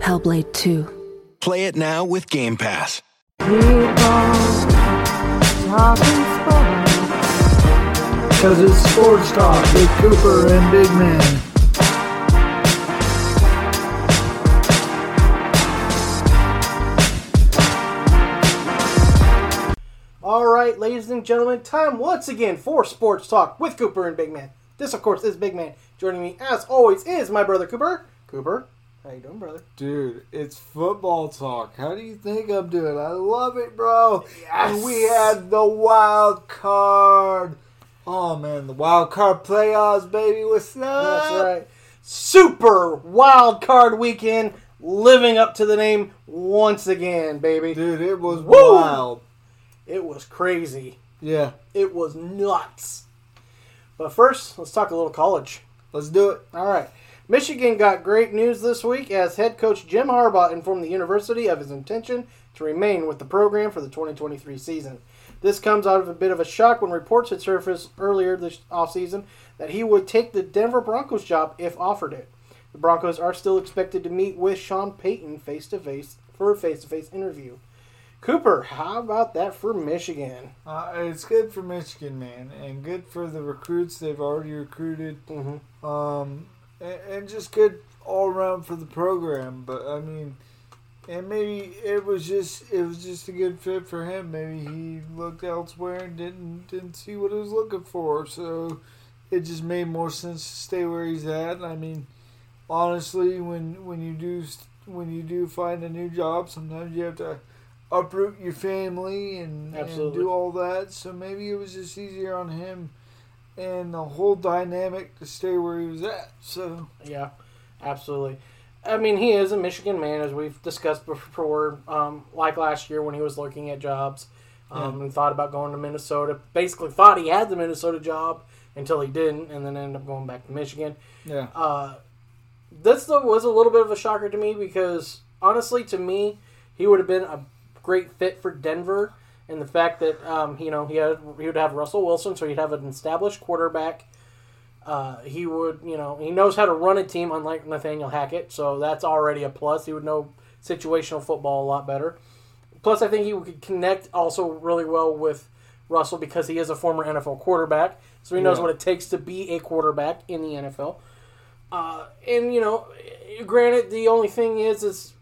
Hellblade 2. Play it now with Game Pass. Because it's Sports Talk with Cooper and Big Man. All right, ladies and gentlemen, time once again for Sports Talk with Cooper and Big Man. This, of course, is Big Man. Joining me, as always, is my brother Cooper. Cooper, how you doing, brother? Dude, it's football talk. How do you think I'm doing? I love it, bro. And we had the wild card. Oh man, the wild card playoffs, baby. What's up? That's right. Super Wild Card Weekend, living up to the name once again, baby. Dude, it was Woo! wild. It was crazy. Yeah, It was nuts. But first, let's talk a little college. let's do it. All right. Michigan got great news this week as head coach Jim Harbaugh informed the university of his intention to remain with the program for the 2023 season. This comes out of a bit of a shock when reports had surfaced earlier this offseason that he would take the Denver Broncos job if offered it. The Broncos are still expected to meet with Sean Payton face to face for a face to face interview. Cooper, how about that for Michigan? Uh, it's good for Michigan, man, and good for the recruits they've already recruited. Mm-hmm. um, and, and just good all around for the program. But I mean, and maybe it was just it was just a good fit for him. Maybe he looked elsewhere and didn't didn't see what he was looking for, so it just made more sense to stay where he's at. And I mean, honestly, when when you do when you do find a new job, sometimes you have to uproot your family and, and do all that. So maybe it was just easier on him and the whole dynamic to stay where he was at. So Yeah, absolutely. I mean, he is a Michigan man, as we've discussed before. Um, like last year when he was looking at jobs um, and thought about going to Minnesota. Basically, thought he had the Minnesota job until he didn't, and then ended up going back to Michigan. yeah, Uh, this though was a little bit of a shocker to me because honestly, to me, he would have been a great fit for Denver. And the fact that um, you know he had he would have Russell Wilson, so he'd have an established quarterback. Uh, he would, you know, he knows how to run a team, unlike Nathaniel Hackett, so that's already a plus. He would know situational football a lot better. Plus, I think he could connect also really well with Russell because he is a former NFL quarterback, so he knows Yeah. what it takes to be a quarterback in the NFL. Uh, and you know, granted, the only thing is, is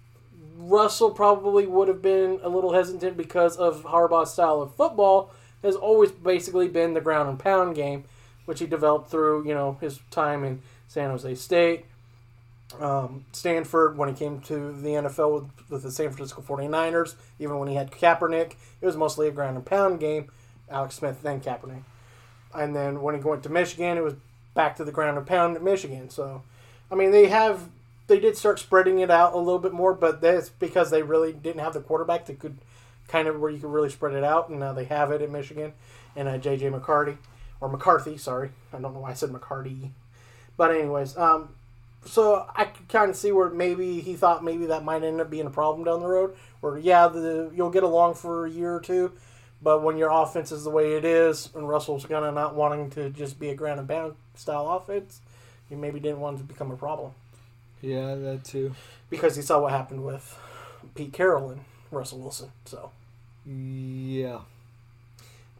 Russell probably would have been a little hesitant because of Harbaugh's style of football has always basically been the ground and pound game, which he developed through you know his time in San Jose State, um, Stanford when he came to the NFL with, with the San Francisco 49ers, even when he had Kaepernick, it was mostly a ground and pound game. Alex Smith, then Kaepernick. And then when he went to Michigan, it was back to the ground and pound at Michigan. So, I mean, they have they did start spreading it out a little bit more, but that's because they really didn't have the quarterback that could kind of where you could really spread it out, and now they have it in Michigan and uh, JJ McCarty or McCarthy. Sorry, I don't know why I said McCarty, but anyways, um, so I could kind of see where maybe he thought maybe that might end up being a problem down the road. Where yeah, the, you'll get along for a year or two, but when your offense is the way it is, and Russell's kind of not wanting to just be a ground and pound style offense, you maybe didn't want to become a problem yeah, that too. because he saw what happened with Pete Carroll and Russell Wilson. So, Yeah,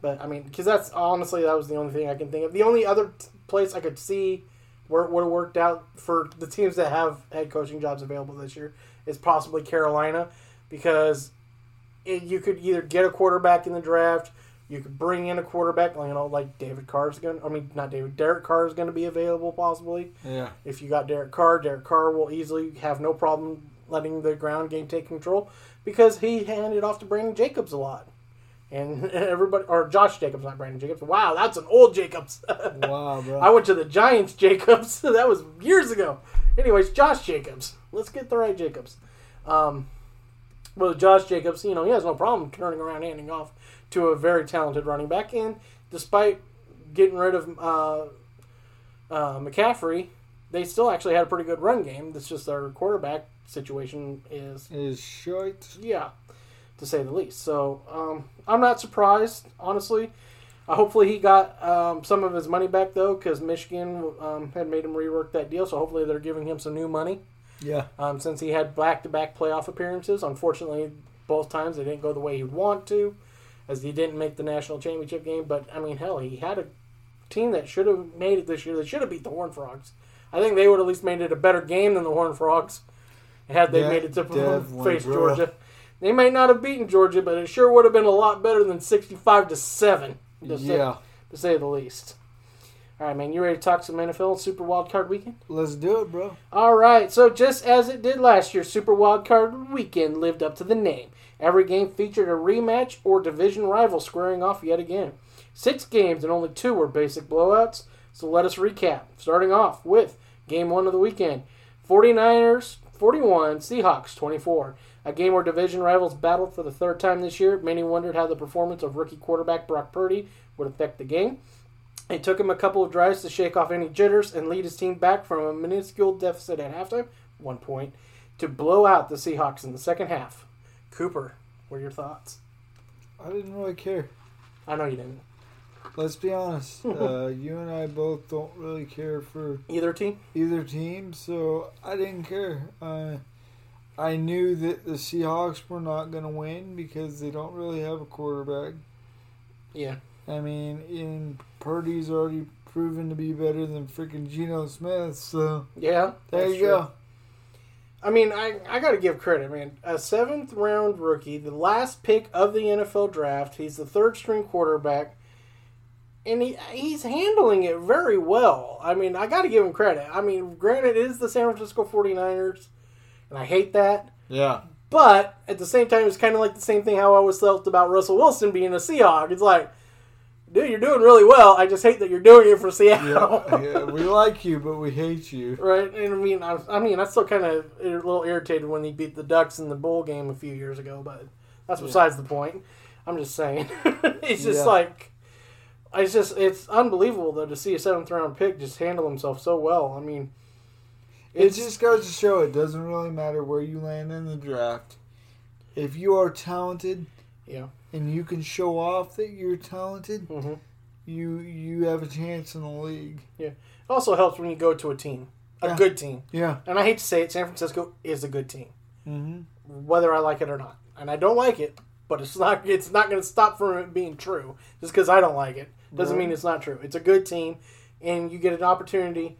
but I mean, because that's honestly that was the only thing I can think of. The only other t- place I could see where it would have worked out for the teams that have head coaching jobs available this year is possibly Carolina because it, you could either get a quarterback in the draft, you could bring in a quarterback, you know, like David Carr's going. to I mean, not David. Derek Carr is going to be available possibly. Yeah. If you got Derek Carr, Derek Carr will easily have no problem letting the ground game take control because he handed off to Brandon Jacobs a lot. And everybody, or Josh Jacobs, not Brandon Jacobs. Wow, that's an old Jacobs. Wow, bro. I went to the Giants Jacobs. that was years ago. Anyways, Josh Jacobs. Let's get the right Jacobs. Um, well, Josh Jacobs, you know, he has no problem turning around, handing off to a very talented running back. And despite getting rid of uh, uh, McCaffrey, they still actually had a pretty good run game. It's just their quarterback situation is is short. yeah, to say the least. So um, I'm not surprised, honestly. Uh, hopefully he got um, some of his money back though, because Michigan um, had made him rework that deal. So hopefully they're giving him some new money Yeah. um, since he had back-to-back playoff appearances. Unfortunately, both times they didn't go the way he'd want to, as he didn't make the national championship game. But I mean, hell, he had a team that should have made it this year. They should have beat the Horned Frogs. I think they would at least made it a better game than the Horned Frogs had they Yeah, made it to face. Georgia. They may not have beaten Georgia, but it sure would have been a lot better than sixty-five to seven. To say, Yeah. to say the least. All right, man. You ready to talk some NFL Super Wild Card Weekend? Let's do it, bro. All right, so just as it did last year, Super Wildcard Weekend lived up to the name. Every game featured a rematch or division rival squaring off yet again. Six games and only two were basic blowouts, so let us recap. Starting off with game one of the weekend 49ers 41, Seahawks 24. A game where division rivals battled for the third time this year. Many wondered how the performance of rookie quarterback Brock Purdy would affect the game. It took him a couple of drives to shake off any jitters and lead his team back from a minuscule deficit at halftime, one point, to blow out the Seahawks in the second half. Cooper, what are your thoughts? I didn't really care. I know you didn't. Let's be honest. uh, you and I both don't really care for Either team? either team, so I didn't care. Uh, I knew that the Seahawks were not going to win because they don't really have a quarterback. Yeah. I mean, in Purdy's already proven to be better than freaking Geno Smith, so Yeah. there you true. go. I mean, I, I got to give credit, man. A seventh round rookie, the last pick of the NFL draft. He's the third string quarterback. And he, he's handling it very well. I mean, I got to give him credit. I mean, granted, it is the San Francisco 49ers, and I hate that. Yeah. But at the same time, it's kind of like the same thing how I always felt about Russell Wilson being a Seahawk. It's like, dude, you're doing really well. I just hate that you're doing it for Seattle. Yeah, yeah, we like you, but we hate you. Right, and I mean, I, I mean, I still kind of a little irritated when he beat the Ducks in the bowl game a few years ago, but that's besides the point. I'm just saying, it's just Yeah. like, it's just it's unbelievable though to see a seventh round pick just handle himself so well. I mean, It just goes to show it doesn't really matter where you land in the draft. If you are talented yeah, and you can show off that you're talented, hmm you you have a chance in the league. yeah. It also helps when you go to a team, a Yeah. good team, Yeah. and I hate to say it, San Francisco is a good team, hmm whether I like it or not, and I don't like it. But it's not. It's not going to stop from it being true. Just because I don't like it doesn't Right. mean it's not true. It's a good team, and you get an opportunity.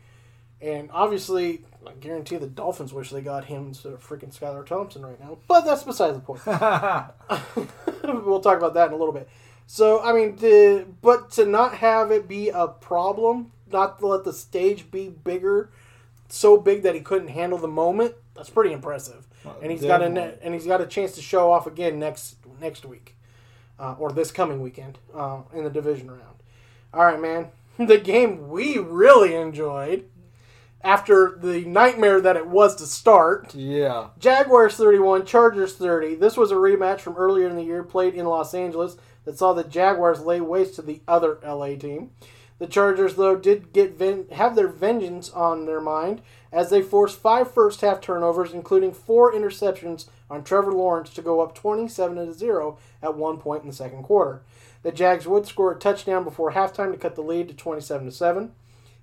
And obviously, I guarantee the Dolphins wish they got him instead of freaking Skylar Thompson right now. But that's beside the point. we'll talk about that in a little bit. So, I mean, to, but to not have it be a problem, not to let the stage be bigger, so big that he couldn't handle the moment, that's pretty impressive. And he's got a and he's got a chance to show off again next next week, uh, or this coming weekend uh, in the division round. All right, man. The game we really enjoyed after the nightmare that it was to start. yeah. Jaguars 31, Chargers 30. This was a rematch from earlier in the year played in Los Angeles that saw the Jaguars lay waste to the other LA team. The Chargers, though, did get ven- have their vengeance on their mind as they forced five first half turnovers, including four interceptions on Trevor Lawrence to go up 27 to 0 at one point in the second quarter. The Jags would score a touchdown before halftime to cut the lead to 27 to 7.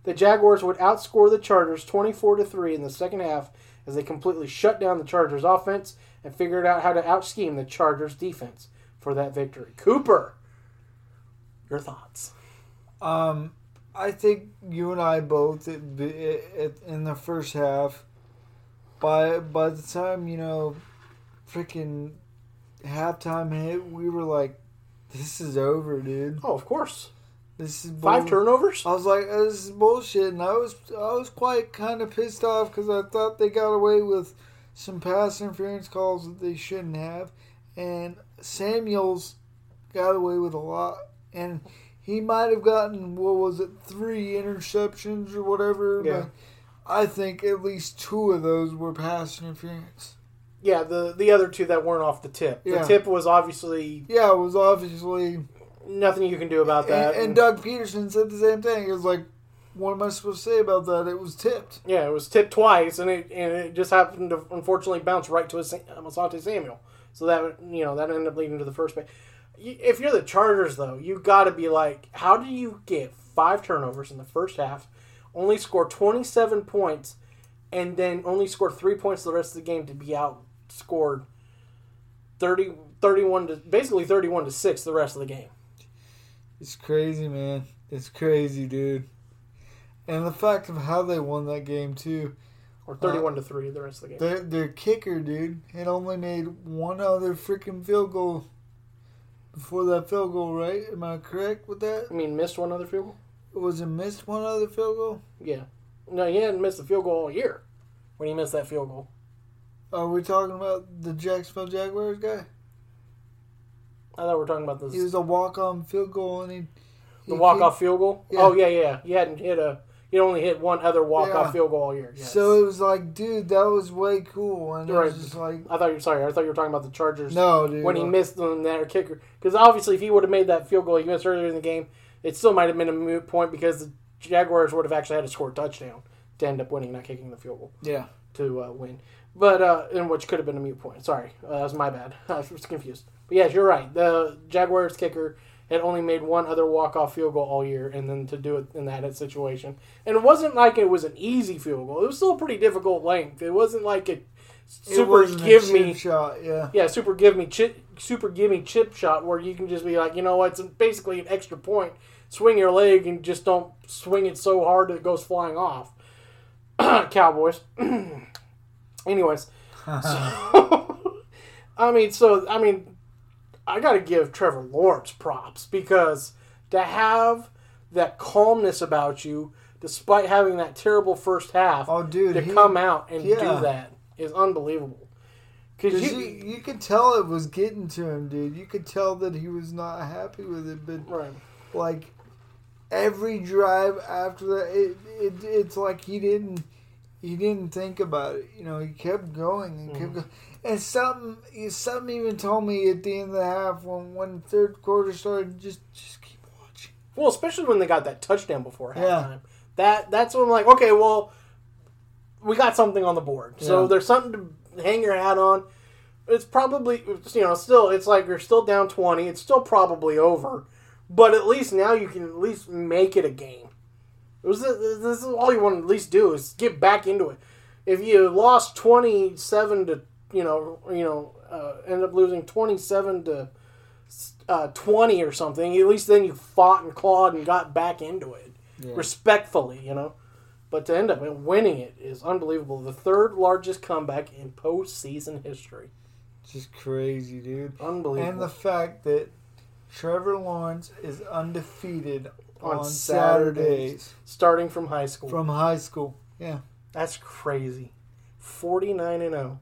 The Jaguars would outscore the Chargers 24 to 3 in the second half as they completely shut down the Chargers offense and figured out how to out scheme the Chargers defense for that victory. Cooper, your thoughts? Um, I think you and I both at, at, in the first half. By by the time you know, freaking halftime hit, we were like, "This is over, dude. Oh, of course. This is Five turnovers. I was like, "This is bullshit," and I was I was quite kind of pissed off because I thought they got away with some pass interference calls that they shouldn't have, and Samuels got away with a lot, and he might have gotten what was it, three interceptions or whatever. Yeah. But I think at least two of those were pass interference. Yeah, the the other two that weren't off the tip. Yeah. The tip was obviously Yeah, it was obviously. Nothing you can do about that. And, and Doug Pederson said the same thing. He was like, "What am I supposed to say about that? It was tipped." Yeah, it was tipped twice, and it and it just happened to unfortunately bounce right to um, Asante Samuel. So that you know that ended up leading to the first. You- If you're the Chargers, though, you got to be like, how do you get five turnovers in the first half, only score 27 points, and then only score three points the rest of the game to be outscored 30, 31 to basically 31 to six the rest of the game. It's crazy, man. It's crazy, dude. And the fact of how they won that game too. Or 31 uh, to 3 the rest of the game. Their their kicker, dude, had only made one other freaking field goal before that field goal, right? Am I correct with that? I mean, missed one other field goal? Was it missed one other field goal? Yeah. No, he hadn't missed a field goal all year when he missed that field goal. Are we talking about the Jacksonville Jaguars guy? I thought we were talking about this. He was a walk on field goal, and he, he the walk off field goal? Yeah. Oh, yeah, yeah. He hadn't hit a. He only hit one other walk off Yeah. field goal all year. Yes. So it was like, dude, that was way cool. And it was just like, I thought you were sorry. I thought you were talking about the Chargers. no, dude. when he missed on that kicker. Because obviously, if he would have made that field goal he missed earlier in the game, it still might have been a moot point because the Jaguars would have actually had to score a touchdown to end up winning, not kicking the field goal Yeah. to uh, win. But uh, and which could have been a mute point. Sorry, uh, that was my bad. I was confused. But yes, you're right. The Jaguars kicker had only made one other walk off field goal all year, and then to do it in that situation, and it wasn't like it was an easy field goal. It was still a pretty difficult length. It wasn't like a super give me shot, yeah. yeah, super give me chip, super give me chip shot where you can just be like, you know what, it's basically an extra point. Swing your leg and just don't swing it so hard that it goes flying off. Cowboys. Anyways, so, I mean, so I mean, I got to give Trevor Lawrence props because to have that calmness about you, despite having that terrible first half, Oh, dude, to he- come out and yeah. do that is unbelievable. Because you, you, you could tell it was getting to him, dude. You could tell that he was not happy with it, but right. like every drive after that, it, it it's like he didn't he didn't think about it. You know, he kept going and Mm-hmm. kept going. And something something even told me at the end of the half when when the third quarter started, just just keep watching. Well, especially when they got that touchdown before Yeah. halftime. That that's when I'm like, okay, well, we got something on the board. So Yeah. there's something to hang your hat on. It's probably you know still it's like you're still down twenty. It's still probably over, but at least now you can at least make it a game. It was this is all you want to at least do is get back into it. If you lost twenty seven to you know you know uh, end up losing twenty seven to uh, 20 or something, at least then you fought and clawed and got back into it respectfully, you know. But to end up winning it is unbelievable. The third largest comeback in postseason history. Just crazy, dude. Unbelievable. And the fact that Trevor Lawrence is undefeated On on, Saturdays. Saturdays Starting from high school. from high school. Yeah. That's crazy. 49 and 0.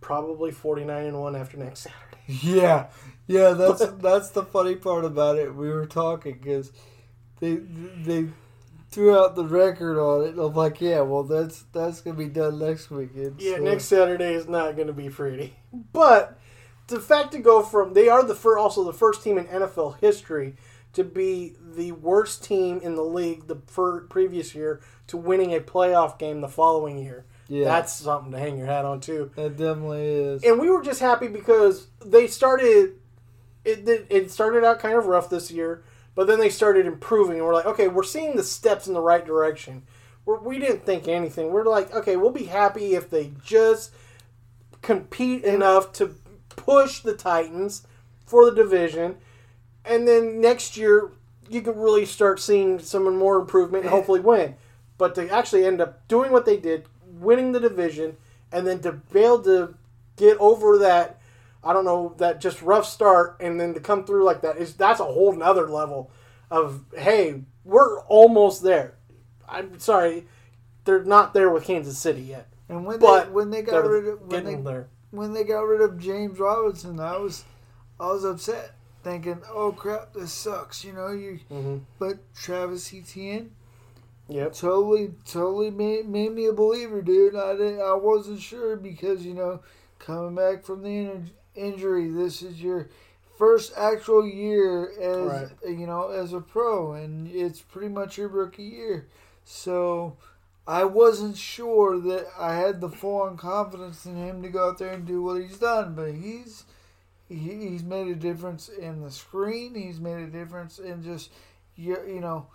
Probably 49 and 1 after next Saturday. Yeah, yeah. That's that's the funny part about it. We were talking because they they threw out the record on it. I'm like, yeah, well, that's that's gonna be done next weekend. Yeah, so- next Saturday is not going to be pretty. But the fact to go from they are the fir- also the first team in NFL history to be the worst team in the league the fir- previous year to winning a playoff game the following year. Yeah. That's something to hang your hat on too. That definitely is. And we were just happy because they started it it- it started out kind of rough this year, but then they started improving and we're like, okay, we're seeing the steps in the right direction. We're, we didn't think anything. We're like, okay, we'll be happy if they just compete enough to push the Titans for the division, and then next year you can really start seeing some more improvement and hopefully win. But to actually end up doing what they did, winning the division, and then to be able to get over that, I don't know, that just rough start, and then to come through like that is that's a whole nother level of hey, we're almost there. I'm sorry, they're not there with Kansas City yet, And when but they when they got rid of when they there. when they got rid of James Robinson, I was I was upset, thinking, "Oh crap, this sucks." You know, you. Mm-hmm. But Travis Etienne Yep. totally totally made, made me a believer, dude. I didn't, I wasn't sure because you know coming back from the in- injury, this is your first actual year as Right. you know as a pro, and it's pretty much your rookie year. So I wasn't sure that I had the full on confidence in him to go out there and do what he's done, but he's he, he's made a difference in the screen. He's made a difference in just you, you know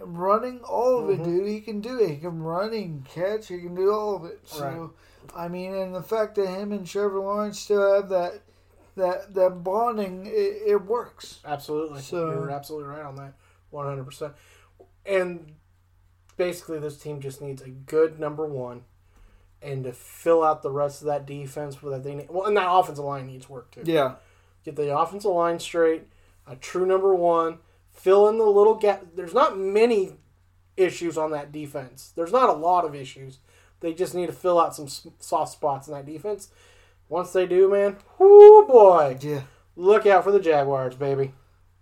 running all of Mm-hmm. it, dude. He can do it. He can run, he can catch, he can do all of it. So Right. I mean, and the fact that him and Trevor Lawrence still have that that that bonding, it, it works. Absolutely. So- You're absolutely right on that. 100%. And basically, this team just needs a good number one and to fill out the rest of that defense that they need. Well, and that offensive line needs work too. Yeah, Get the offensive line straight, a true number one, fill in the little gap. There's not many issues on that defense. There's not a lot of issues. They just need to fill out some soft spots in that defense. Once they do, man, whoo boy, yeah, look out for the Jaguars, baby.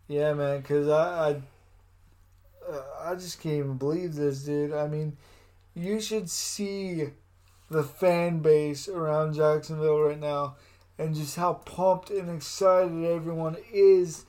yeah, man. Because I I, uh, I just can't even believe this, dude. I mean, you should see the fan base around Jacksonville right now, and just how pumped and excited everyone is.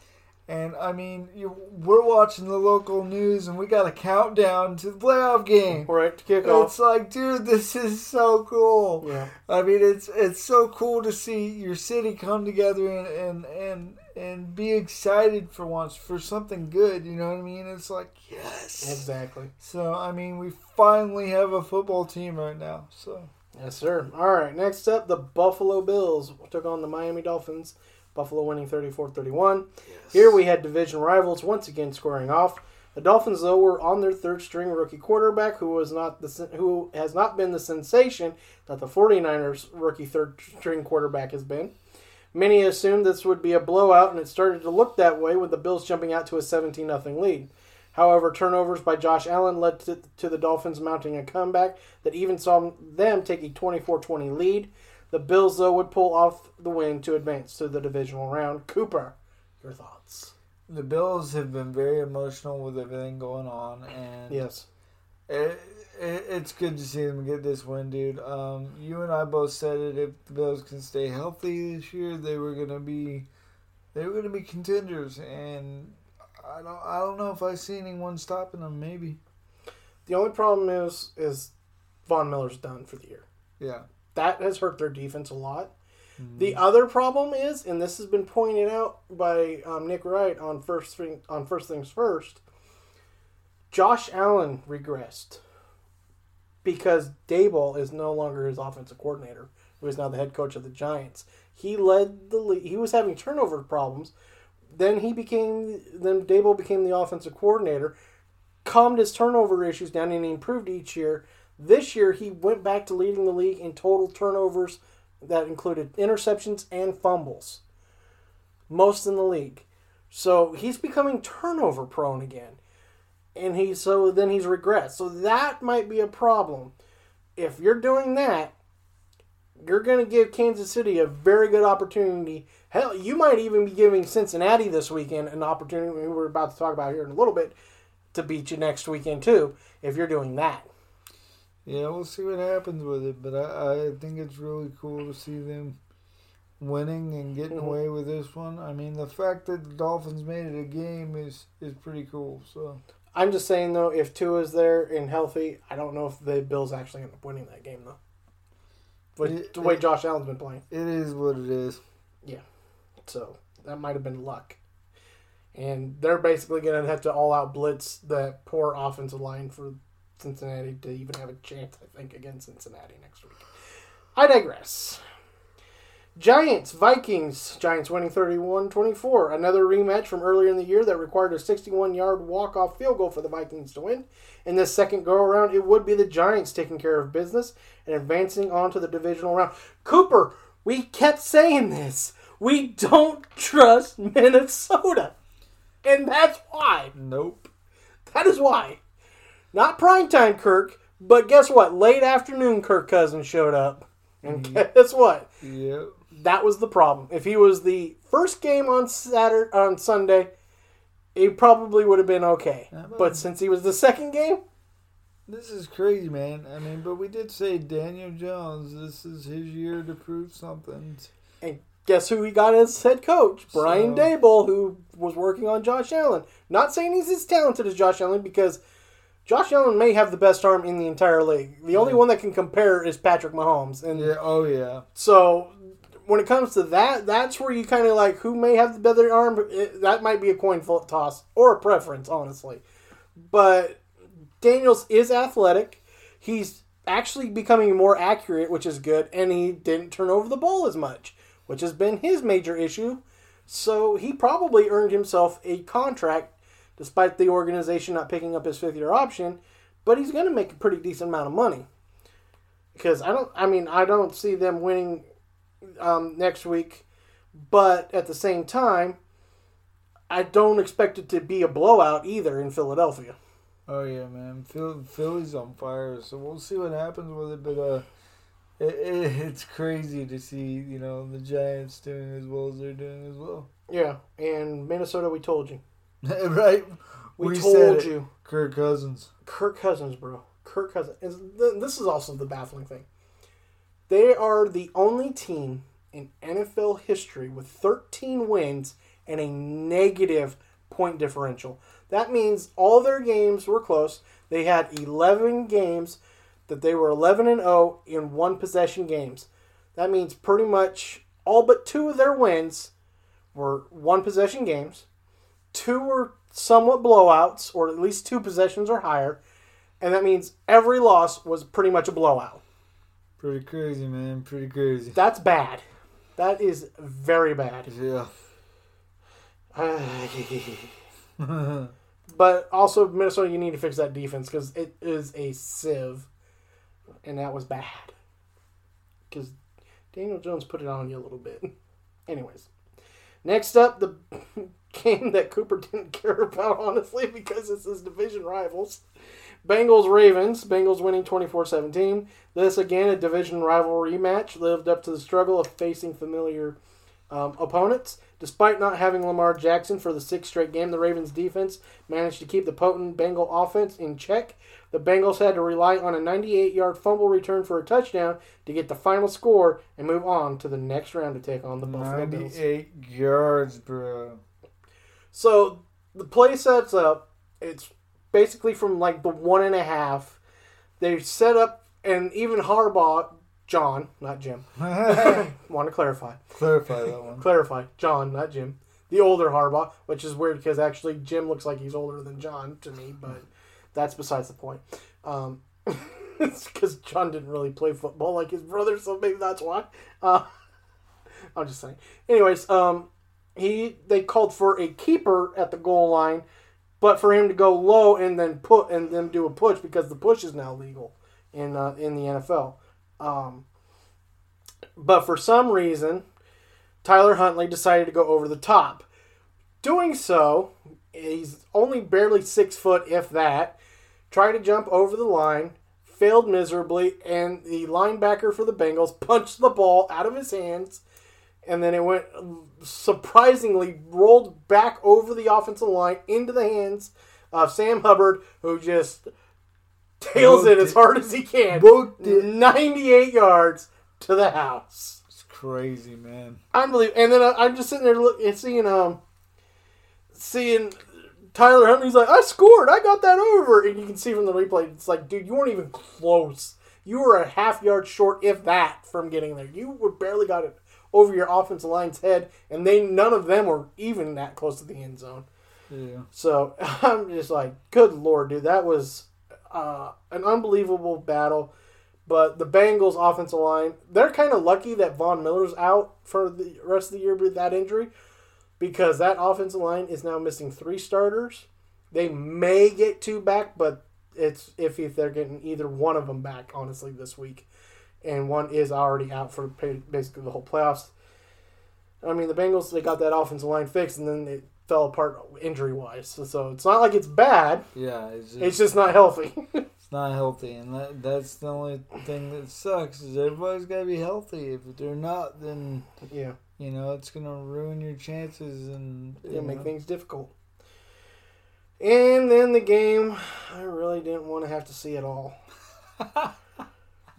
And I mean, you, we're watching the local news, and we got a countdown to the playoff game. Right to kick off. It's like, dude, this is so cool. Yeah. I mean, it's it's so cool to see your city come together and and and, and be excited for once for something good. You know what I mean? It's like yes. Exactly. So I mean, we finally have a football team right now. So Yes, sir. All right. Next up, the Buffalo Bills took on the Miami Dolphins. Buffalo winning 34-31. Here we had division rivals once again scoring off. The Dolphins, though, were on their third string rookie quarterback, who was not the who has not been the sensation that the 49ers rookie third string quarterback has been. Many assumed this would be a blowout, and it started to look that way with the Bills jumping out to a 17 0 lead. However, turnovers by Josh Allen led to, to the Dolphins mounting a comeback that even saw them take a 24 20 lead. The Bills, though, would pull off the win to advance to the divisional round. Cooper, your thoughts? the Bills have been very emotional with everything going on, and Yes. It, it, it's good to see them get this win, dude. Um, you and I both said it. If the Bills can stay healthy this year, they were gonna be, they were gonna be contenders, and I don't, I don't know if I see anyone stopping them. Maybe, The only problem is is Von Miller's done for the year. yeah, That has hurt their defense a lot. The other problem is, and this has been pointed out by um, Nick Wright on first thing on first things first. Josh Allen regressed because Daboll is no longer his offensive coordinator, who is now the head coach of the Giants. He led the league. He was having turnover problems. Then he became. Then Daboll became the offensive coordinator, calmed his turnover issues down, and he improved each year. This year, he went back to leading the league in total turnovers that included interceptions and fumbles, most in the league. So he's becoming turnover prone again, and he so then he's regressed. So that might be a problem. If you're doing that, you're going to give Kansas City a very good opportunity. Hell, you might even be giving Cincinnati this weekend an opportunity. We're about to talk about here in a little bit to beat you next weekend too. If you're doing that, yeah. We'll see what happens with it, but I, I think it's really cool to see them winning and getting Mhm. away with this one. I mean, the fact that the Dolphins made it a game is is pretty cool. So. I'm just saying though, if Tua's there and healthy, I don't know if the Bills actually end up winning that game though. With It- the way it- Josh Allen's been playing, It is what it is. Yeah, so that might have been luck. And they're basically going to have to all out blitz that poor offensive line for Cincinnati to even have a chance, I think, against Cincinnati next week. I digress. Giants, Vikings. Giants winning 31 24. Another rematch from earlier in the year that required a 61 yard walk off field goal for the Vikings to win. In this second go around, it would be the Giants taking care of business and advancing on to the divisional round. Cooper, we kept saying this. We don't trust Minnesota. And that's why. Nope. That is why. Not primetime Kirk, but guess what? Late afternoon Kirk Cousins showed up. And mm-hmm. guess what? Yep. That was the problem. If he was the first game on Saturday on Sunday, it probably would have been okay. But since he was the second game, This is crazy, man. I mean, but we did say Daniel Jones. This is his year to prove something. and guess who he got as head coach? Brian So- Daboll, who was working on Josh Allen. Not saying he's as talented as Josh Allen because Josh Allen may have the best arm in the entire league. The only one that can compare is Patrick Mahomes. And Yeah. Oh yeah. So when it comes to that, that's where you kind of like who may have the better arm. It, that might be a coin toss or a preference, honestly. But Daniels is athletic. He's actually becoming more accurate, which is good, and he didn't turn over the ball as much, which has been his major issue. So he probably earned himself a contract, despite the organization not picking up his fifth year option. But he's going to make a pretty decent amount of money because I don't. I mean, I don't see them winning um, next week, but at the same time, I don't expect it to be a blowout either in Philadelphia. Oh yeah, man. Phil, Philly's on fire, so we'll see what happens with it. But uh, it, it, it's crazy to see you know the Giants doing as well as they're doing as well. Yeah, and Minnesota, we told you. right? We, said told you. Kirk Cousins. Kirk Cousins, bro. Kirk Cousins. This is also the baffling thing. They are the only team in NFL history with 13 wins and a negative point differential. That means all their games were close. They had 11 games that they were 11 and 0 in one possession games. That means pretty much all but two of their wins were one possession games. Two were somewhat blowouts, or at least two possessions or higher. And that means every loss was pretty much a blowout. Pretty crazy, man. Pretty crazy. That's bad. That is very bad. Yeah. but also, Minnesota, you need to fix that defense because it is a sieve. And that was bad. Because Daniel Jones put it on you a little bit. Anyways. Next up, the game that Cooper didn't care about, honestly, because it's his division rivals. Bengals Ravens. Bengals winning 24 17. This, again, a division rivalry match. Lived up to the struggle of facing familiar um, opponents. Despite not having Lamar Jackson for the sixth straight game, the Ravens defense managed to keep the potent Bengal offense in check. The Bengals had to rely on a 98 yard fumble return for a touchdown to get the final score and move on to the next round to take on the Buffalo Bills. 98 yards, bro. So the play sets up. It's basically from like the one and a half. They set up, and even Harbaugh, John, not Jim, want to clarify. Clarify that one. Clarify, John, not Jim. The older Harbaugh, which is weird because actually Jim looks like he's older than John to me, but that's besides the point. Um, it's because John didn't really play football like his brother, so maybe that's why. Uh, I'm just saying. Anyways, um, he they called for a keeper at the goal line, but for him to go low and then put and then do a push because the push is now legal in uh, in the NFL. Um, but for some reason, Tyler Huntley decided to go over the top. Doing so, he's only barely six foot, if that. Tried to jump over the line, failed miserably, and the linebacker for the Bengals punched the ball out of his hands, and then it went surprisingly rolled back over the offensive line into the hands of Sam Hubbard, who just tails it as hard as he can. Booked it. 98 yards to the house. It's crazy, man. Unbelievable. And then I, I'm just sitting there looking, seeing um seeing Tyler Huntley's like, I scored, I got that over, and you can see from the replay, it's like, dude, you weren't even close. You were a half yard short, if that, from getting there. You were barely got it over your offensive line's head, and they none of them were even that close to the end zone. Yeah. So I'm just like, good lord, dude, that was uh, an unbelievable battle. But the Bengals offensive line, they're kind of lucky that Von Miller's out for the rest of the year with that injury because that offensive line is now missing three starters. They may get two back, but it's iffy if they're getting either one of them back, honestly, this week. And one is already out for basically the whole playoffs. I mean, the Bengals, they got that offensive line fixed, and then it fell apart injury wise. So, so it's not like it's bad, Yeah, it's just, it's just not healthy. it's not healthy, and that that's the only thing that sucks is everybody's got to be healthy. If they're not, then yeah, you know it's gonna ruin your chances and you make things difficult. And then the game, I really didn't want to have to see it all.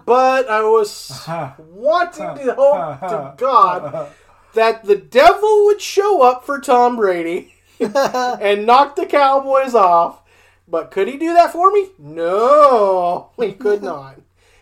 But I was uh-huh. wanting uh-huh. to hope to uh-huh. God that the devil would show up for Tom Brady and knock the Cowboys off. But could he do that for me? No, he could not.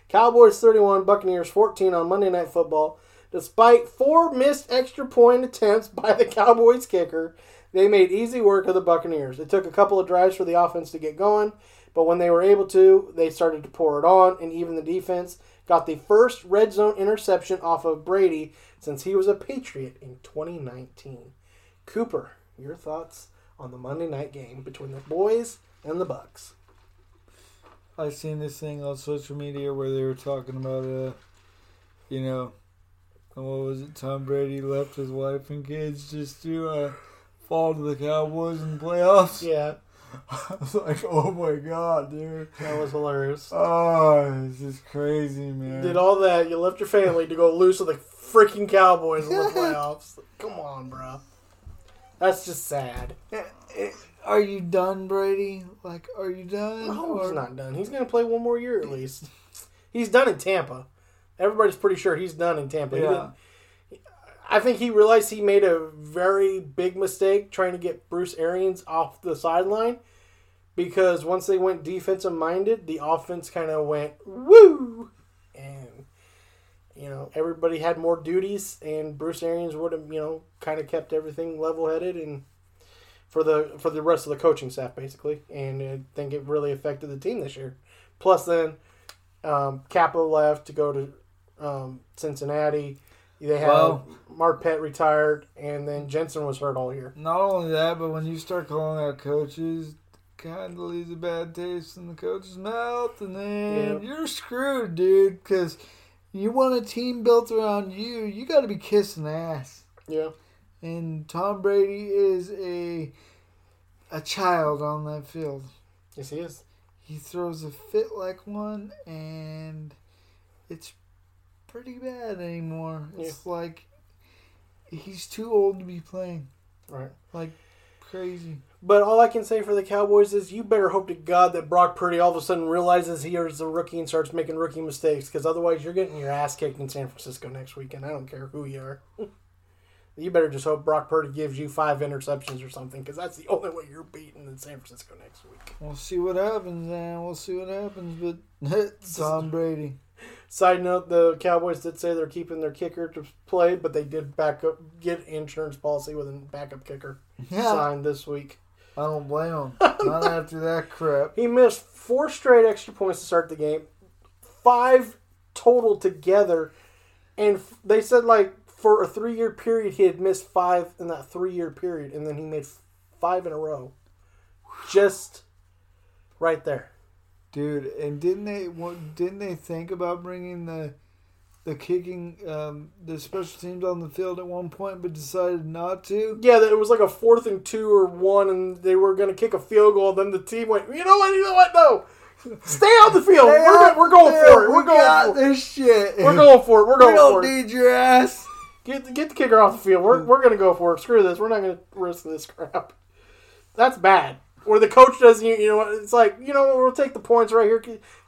Cowboys 31, Buccaneers 14 on Monday Night Football. Despite four missed extra point attempts by the Cowboys kicker, they made easy work of the Buccaneers. It took a couple of drives for the offense to get going, but when they were able to, they started to pour it on, and even the defense got the first red zone interception off of Brady since he was a Patriot in 2019. Cooper, your thoughts on the Monday night game between the boys and the Bucks? I seen this thing on social media where they were talking about uh, you know, what was it? Tom Brady left his wife and kids just to uh, fall to the Cowboys in the playoffs. Yeah, I was like, oh my god, dude. that was hilarious. Oh, this is crazy, man. You Did all that, you left your family to go lose to the freaking Cowboys in the playoffs. Come on, bro. That's just sad. Eh, eh, Are you done, Brady? Like, are you done? No, he's not done. He's going to play one more year at least. He's done in Tampa. Everybody's pretty sure he's done in Tampa. Yeah. I think he realized he made a very big mistake trying to get Bruce Arians off the sideline because once they went defensive minded, the offense kind of went woo, and you know everybody had more duties, and Bruce Arians would have you know kind of kept everything level headed and for the for the rest of the coaching staff basically, and I think it really affected the team this year. Plus, then um, Cappa left to go to um, Cincinnati. They had Well- Pett retired, and then Jensen was hurt all year. Not only that, but when you start calling out coaches, kind of leaves a bad taste in the coach's mouth, and then you're screwed, dude. Because you want a team built around you, you got to be kissing ass. Yeah, And Tom Brady is a a child on that field. yes, he is. He throws a fit like one, and it's pretty bad anymore. It's like he's too old to be playing Right. like crazy. But all I can say for the Cowboys is you better hope to God that Brock Purdy all of a sudden realizes he is a rookie and starts making rookie mistakes because otherwise you're getting your ass kicked in San Francisco next weekend. I don't care who you are. you better just hope Brock Purdy gives you five interceptions or something because that's the only way you're beaten in San Francisco next week. We'll see what happens, man. We'll see what happens. But Tom Brady. Side note: The Cowboys did say they're keeping their kicker to play, but they did back up get insurance policy with a backup kicker Yeah. signed this week. I don't blame him. Not after that crap. He missed four straight extra points to start the game, five total together, and they said like for a three year period he had missed five in that three year period, and then he made five in a row, just right there. Dude, and didn't they what, didn't they think about bringing the the kicking um, the special teams on the field at one point, but decided not to? Yeah, that it was like a fourth and two or one, and they were going to kick a field goal. Then the team went, you know what, you know what, no, stay on the field. We're, go- we're going the for it. We're We got going for it. this shit. We're going for it. We're going We don't for it. need your ass. Get the, get the kicker off the field. We're, we're going to go for it. Screw this. We're not going to risk this crap. That's bad. Where the coach doesn't, you know, what, it's like, you know, what, we'll take the points right here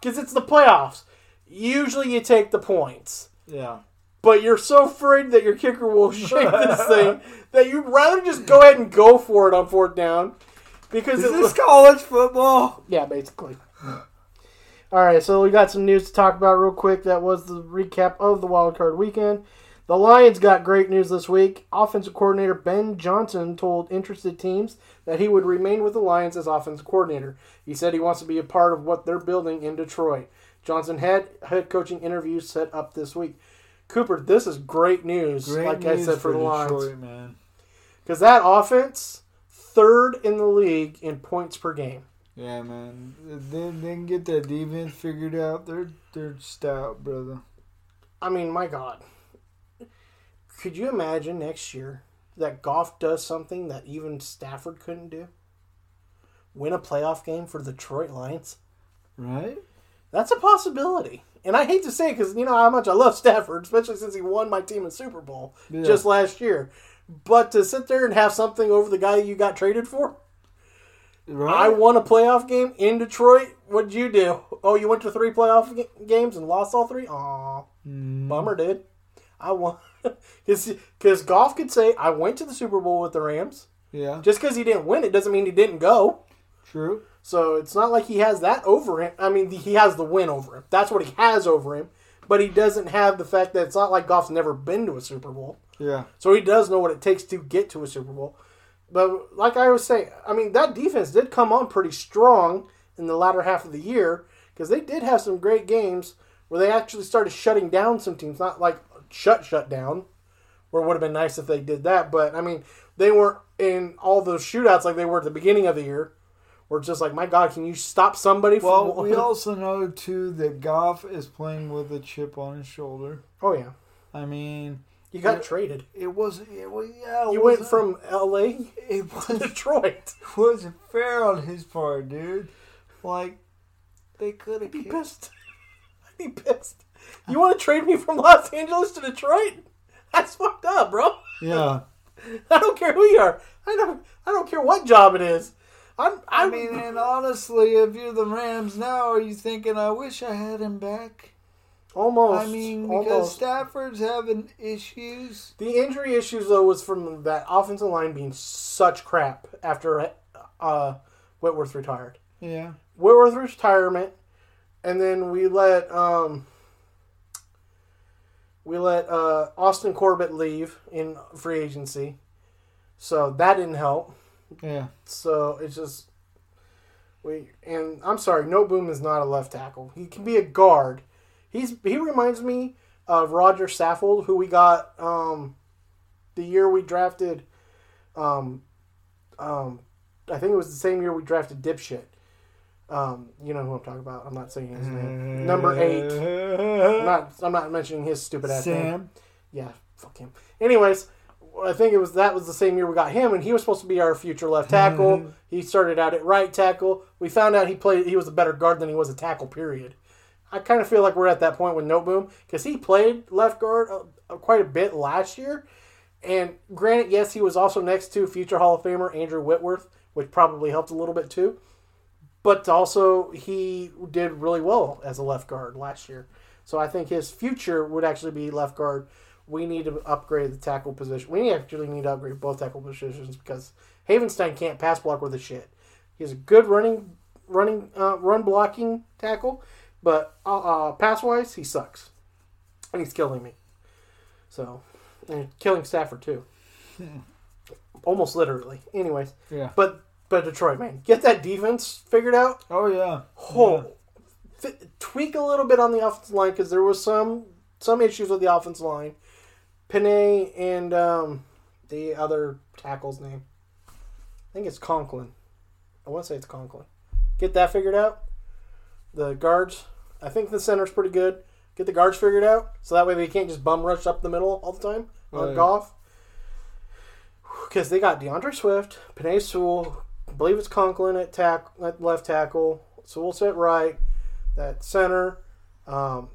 because it's the playoffs. Usually you take the points. Yeah. But you're so afraid that your kicker will shake this thing that you'd rather just go ahead and go for it on fourth down. Because Is it this college football? yeah, basically. All right, so we got some news to talk about real quick. That was the recap of the wild card weekend. The Lions got great news this week. Offensive coordinator Ben Johnson told interested teams that he would remain with the Lions as offensive coordinator. He said he wants to be a part of what they're building in Detroit. Johnson had head coaching interviews set up this week. Cooper, this is great news. Great like news I said for, the Lions, Detroit, man. because that offense third in the league in points per game. Yeah, man. They, they can get that defense figured out. They're they're stout, brother. I mean, my God, could you imagine next year that Goff does something that even Stafford couldn't do? Win a playoff game for the Detroit Lions. Right? That's a possibility. And I hate to say it because you know how much I love Stafford, especially since he won my team in Super Bowl Yeah. just last year. But to sit there and have something over the guy you got traded for, Right? I won a playoff game in Detroit. What'd you do? Oh, you went to three playoff ga- games and lost all three. Aw, Mm. bummer, dude. I won because Goff could say I went to the Super Bowl with the Rams. yeah. Just because he didn't win it doesn't mean he didn't go. True. So it's not like he has that over him. I mean, he has the win over him. That's what he has over him. But he doesn't have the fact that it's not like Goff's never been to a Super Bowl. Yeah. So he does know what it takes to get to a Super Bowl. But like I was saying, I mean, that defense did come on pretty strong in the latter half of the year because they did have some great games where they actually started shutting down some teams. Not like shut, shut down, where it would have been nice if they did that. But I mean, they weren't in all those shootouts like they were at the beginning of the year. Where it's just like, my God, can you stop somebody Well, from. we also know too that Goff is playing with a chip on his shoulder. oh, yeah. I mean, You got Yeah. traded. it wasn't. It was yeah. It You went from LA It to was Detroit. wasn't fair on his part, dude. Like they could have. Be pissed. I'd be pissed. You want to trade me from Los Angeles to Detroit? That's fucked up, bro. Yeah. I don't care who you are. I don't. I don't care what job it is. I'm. I I'm mean, and honestly, if you're the Rams now, are you thinking, I wish I had him back? almost. I mean, because almost. Stafford's having issues. the injury issues though was from that offensive line being such crap after uh, Whitworth retired. Yeah. Whitworth retirement, and then we let um, we let uh, Austin Corbett leave in free agency, so that didn't help. Yeah. So it's just we and I'm sorry, Noteboom is not a left tackle. He can be a guard. He's he reminds me of Rodger Saffold, who we got um, the year we drafted. Um, um, I think it was the same year we drafted Dipshit. Um, you know who I'm talking about. I'm not saying his name. Number eight. I'm not. I'm not mentioning his stupid ass name. Yeah, fuck him. Anyways, I think it was that was the same year we got him, and he was supposed to be our future left tackle. he started out at right tackle. We found out he played. He was a better guard than he was a tackle. Period. I kind of feel like we're at that point with Noteboom because he played left guard uh, uh, quite a bit last year. And granted, yes, he was also next to future Hall of Famer Andrew Whitworth, which probably helped a little bit too. But also, he did really well as a left guard last year. So I think his future would actually be left guard. We need to upgrade the tackle position. We actually need to upgrade both tackle positions because Havenstein can't pass block worth a shit. He's a good running, running, uh, run blocking tackle, but uh, uh, pass wise, he sucks, and he's killing me. So, and killing Stafford too, almost literally. Anyways, Yeah. but but Detroit man, get that defense figured out. Oh yeah. Oh, fi- tweak a little bit on the offensive line because there was some some issues with the offensive line. Penei and um, the other tackle's name, I think it's Conklin. I want to say it's Conklin. Get that figured out. The guards, I think the center's pretty good. Get the guards figured out so that way they can't just bum rush up the middle all the time on Right. Goff. Because they got DeAndre Swift, Penei Sewell, I believe it's Conklin at tack at left tackle. So we'll at right, that center. Um,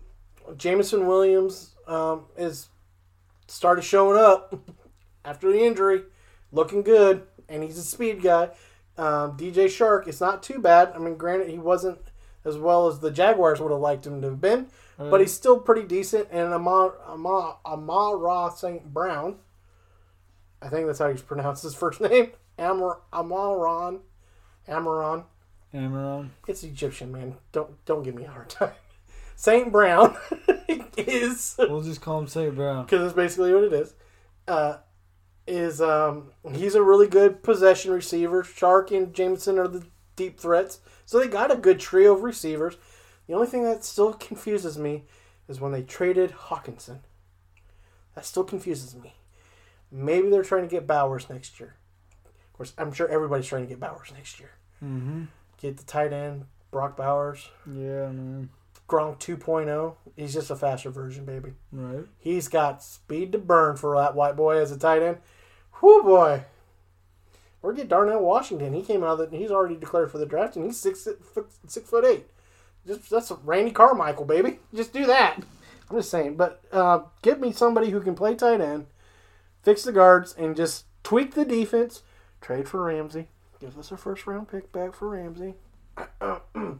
Jameson Williams um, is started showing up after the injury, looking good, and he's a speed guy. Um, DJ Chark, it's not too bad. I mean, granted, he wasn't as well as the Jaguars would have liked him to have been, but he's still pretty decent. And Amar Amar Amara St. Brown, I think that's how you pronounce his first name, Amar Amaron, Amaron. Amaron. It's Egyptian, man. Don't don't give me a hard time. Saint Brown is We'll just call him St. Brown. because that's basically what it is. Uh, is um, he's a really good possession receiver. Chark and Jameson are the deep threats, so they got a good trio of receivers. The only thing that still confuses me is when they traded Hockenson. That still confuses me. Maybe they're trying to get Bowers next year. Course, I'm sure everybody's trying to get Bowers next year. Mm-hmm. Get the tight end, Brock Bowers, Yeah, man. Gronk 2.0. He's just a faster version, baby. Right. He's got speed to burn for that white boy as a tight end. Whoo boy. Or get Darnell Washington. He came out of the, he's already declared for the draft and he's six foot six foot eight. Just that's Randy Carmichael, baby. Just do that. I'm just saying. But uh, give me somebody who can play tight end, fix the guards, and just tweak the defense. Trade for Ramsey. Give us a first round pick back for Ramsey. and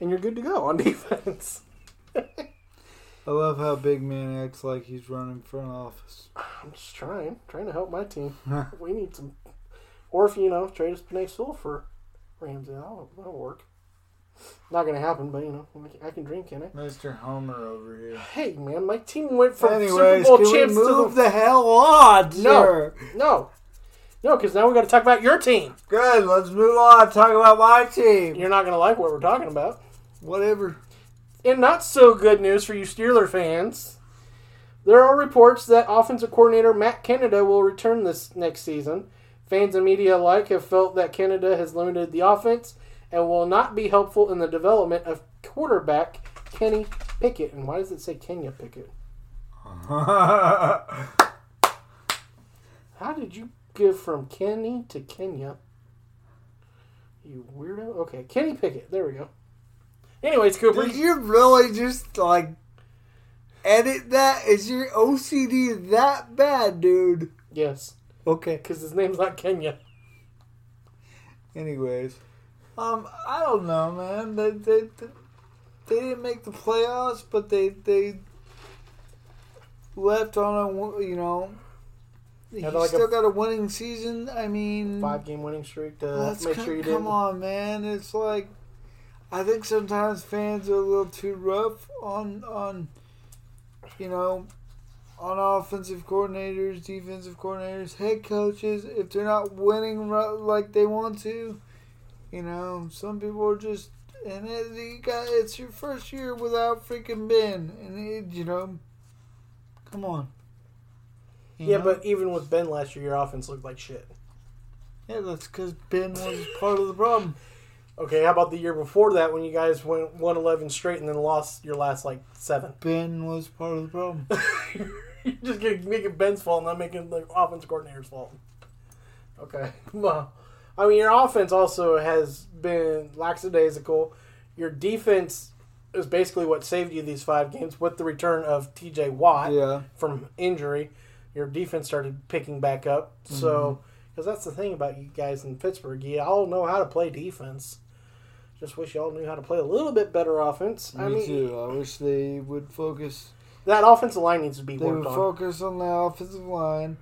you're good to go on defense. I love how Big Man acts like he's running front office. I'm just trying, trying to help my team. we need some, or if you know, trade us Penei Sewell for Ramsey, that'll, that'll work. Not gonna happen, but you know, I can drink, can I? Mr. Homer over here. Hey man, my team went from Anyways, Super Bowl champs move to the the hell on, no, sir? no, no, because now we got to talk about your team. Good, let's move on. Talk about my team. You're not gonna like what we're talking about. Whatever. And not so good news for you Steeler fans, there are reports that offensive coordinator Matt Canada will return this next season. Fans and media alike have felt that Canada has limited the offense and will not be helpful in the development of quarterback Kenny Pickett. And why does it say Kenya Pickett? How did you give from Kenny to Kenya? You weirdo. Okay, Kenny Pickett. There we go. Anyways, Cooper. Did you really just like edit that? Is your OCD that bad, dude? Yes, Okay. because his name's not Kenya. Anyways, um, I don't know, man. They they they didn't make the playoffs, but they they left on a you know. He Had like a- still got a winning season. I mean, Five game winning streak to make co- sure you come didn't. on, man. It's like I think sometimes fans are a little too rough on on you know on offensive coordinators, defensive coordinators, head coaches if they're not winning like they want to. You know, some people are just and it, you got it's your first year without freaking Ben, and it, you know, come on. Yeah, know? but even with Ben last year, your offense looked like shit. yeah, that's because Ben was part of the problem. Okay, how about the year before that when you guys went one eleven straight and then lost your last like seven? Ben was part of the problem. You're just getting, making Ben's fault, not making the offense coordinator's fault. Okay. Well, I mean, your offense also has been lackadaisical. Your defense is basically what saved you these five games with the return of TJ Watt Yeah. from injury. Your defense started picking back up. So, mm-hmm. because that's the thing about you guys in Pittsburgh, you all know how to play defense. Just wish y'all knew how to play a little bit better offense. Me I mean, too. I wish they would focus. that offensive line needs to be They worked would on. focus on the offensive line,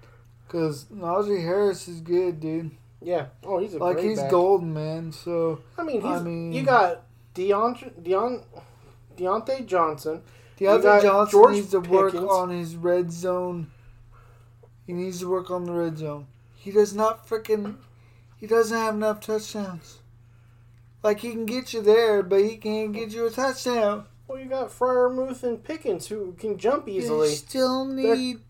because Najee Harris is good, dude. yeah. Oh, he's a Like he's back. golden, man. So I mean, he's, I mean- you got Deont- Deont- Diontae Johnson. Diontae Johnson George needs to work on his red zone. He needs to work on the red zone. He does not freaking. He doesn't have enough touchdowns. Like he can get you there, but he can't get you a touchdown. Well, you got Freiermuth and Pickens who can jump easily. You still need.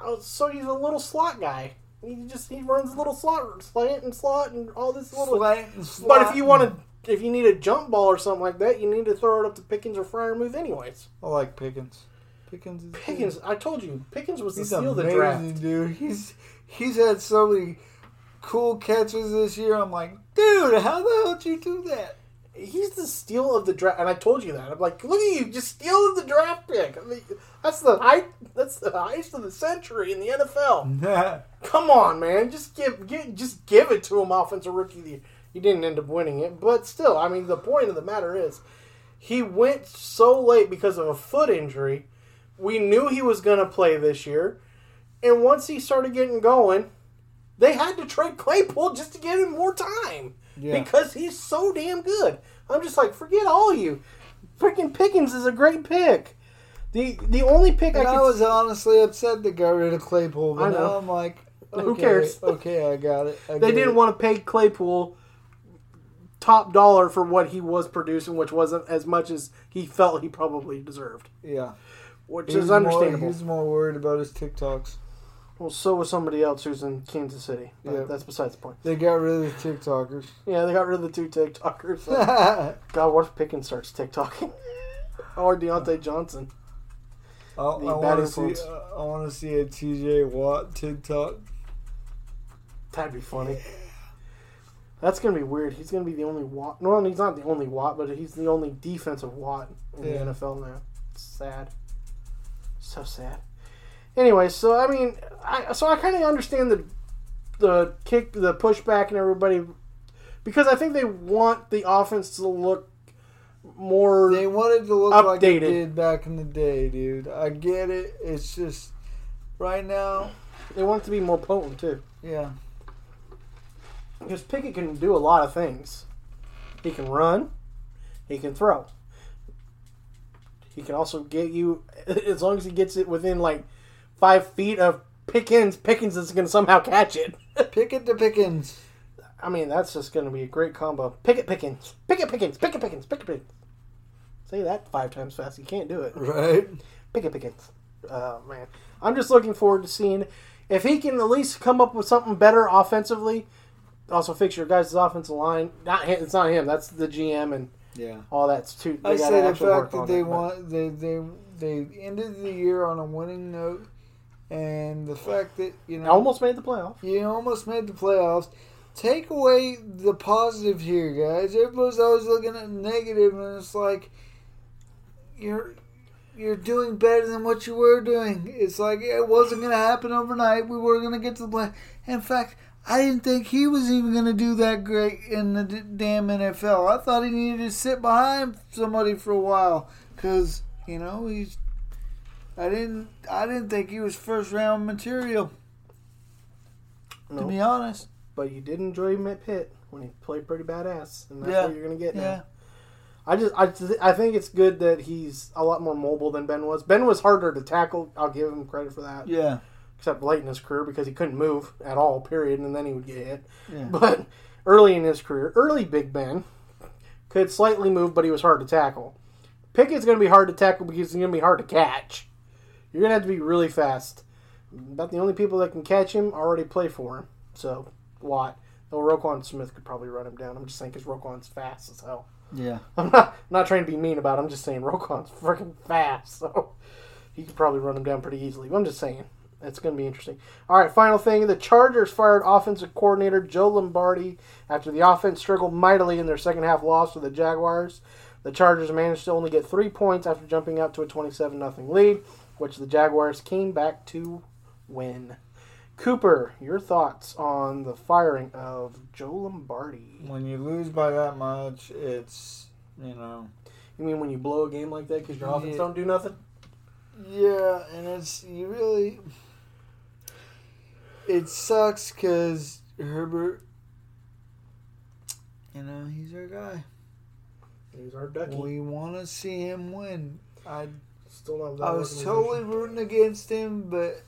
Oh, so he's a little slot guy. He just he runs a little slot, slant and slot, and all this little. Slant and But if you want to, if you need a jump ball or something like that, you need to throw it up to Pickens or Freiermuth anyways. I like Pickens. Pickens. Pickens, I told you, Pickens was the He's steal of the draft. dude. He's he's had so many cool catches this year. I'm like, dude, how the hell did you do that? He's the steal of the draft, and I told you that. I'm like, look at you, just steal the draft pick. I mean, that's the height. That's the heist of the century in the NFL. Come on, man, just give, give just give it to him, offensive rookie. of the year. He didn't end up winning it, but still, I mean, the point of the matter is, he went so late because of a foot injury. We knew he was going to play this year, and once he started getting going, they had to trade Claypool just to give him more time Yeah. because he's so damn good. I'm just like, forget all you. Freaking Pickens is a great pick. The the only pick And I I was honestly upset they got rid of Claypool, but I know. now I'm like, Who cares? Okay, I got it. I they didn't it. want to pay Claypool top dollar for what he was producing, which wasn't as much as he felt he probably deserved, Yeah. Which He's is more- understandable. he's more worried about his TikToks. well, so was somebody else who's in Kansas City. But Yeah. that's besides the point. They got rid of the TikTokers. Yeah, they got rid of the two TikTokers. God, what if Pickens starts TikToking? or Diontae Johnson? I, I The want bad to see. influence. Uh, I want to see a TJ Watt TikTok. That'd be funny. That's gonna be weird. He's gonna be the only Watt. No, he's not the only Watt, but he's the only defensive Watt in Yeah. the NFL now. It's sad. So sad. Anyway, so I mean, I so I kind of understand the the kick, the pushback, and everybody because I think they want the offense to look more. They wanted to look like they Updated. did back in the day, dude. I get it. It's just right now. they want it to be more potent too. Yeah. Because Pickett can do a lot of things. He can run. He can throw. He can also get you, as long as he gets it within like five feet of Pickens, Pickens is going to somehow catch it. Pickett to Pickens. I mean, that's just going to be a great combo. Pickett Pickens. Pickett Pickens. Pickett Pickens. Pickett Pickens. Say that five times fast. You can't do it. Right. Pickett Pickens. Oh, man. I'm just looking forward to seeing if he can at least come up with something better offensively. Also, fix your guys' offensive line. Not him, It's not him. That's the GM and Yeah. all that's too. They I say the fact that they it, want they they they ended the year on a winning note, and the fact that you know almost made the playoffs. you almost made the playoffs. Take away the positive here, guys. Everybody's always looking at negative, and it's like you're you're doing better than what you were doing. It's like it wasn't going to happen overnight. We were going to get to the play. In fact, I didn't think he was even going to do that great in the d- damn NFL. I thought he needed to sit behind somebody for a while because you know he's. I didn't. I didn't think he was first round material. To be honest. But you did enjoy him at Pitt when he played pretty badass, and that's Yeah. what you're gonna get now. Yeah. I just I, th- I think it's good that he's a lot more mobile than Ben was. Ben was harder to tackle. I'll give him credit for that. Yeah. Except late in his career because he couldn't move at all. Period, and then he would get hit. Yeah. But early in his career, early Big Ben could slightly move, but he was hard to tackle. Pickett's going to be hard to tackle because he's going to be hard to catch. You're going to have to be really fast. About the only people that can catch him already play for him. So, Watt. Though Roquan Smith could probably run him down. I'm just saying because Roquan's fast as hell. Yeah. I'm not, I'm not trying to be mean about it. I'm just saying Roquan's freaking fast. So, he could probably run him down pretty easily. But I'm just saying. It's going to be interesting. All right, final thing. The Chargers fired offensive coordinator Joe Lombardi after the offense struggled mightily in their second half loss to the Jaguars. The Chargers managed to only get three points after jumping out to a 27 0 lead, which the Jaguars came back to win. Cooper, your thoughts on the firing of Joe Lombardi? When you lose by that much, it's you know. You mean when you blow a game like that because your offense Yeah. don't do nothing? Yeah, and it's you really. It sucks because Herbert. You know he's our guy. He's our ducky. We want to see him win. I Still not that I was totally rooting against him, but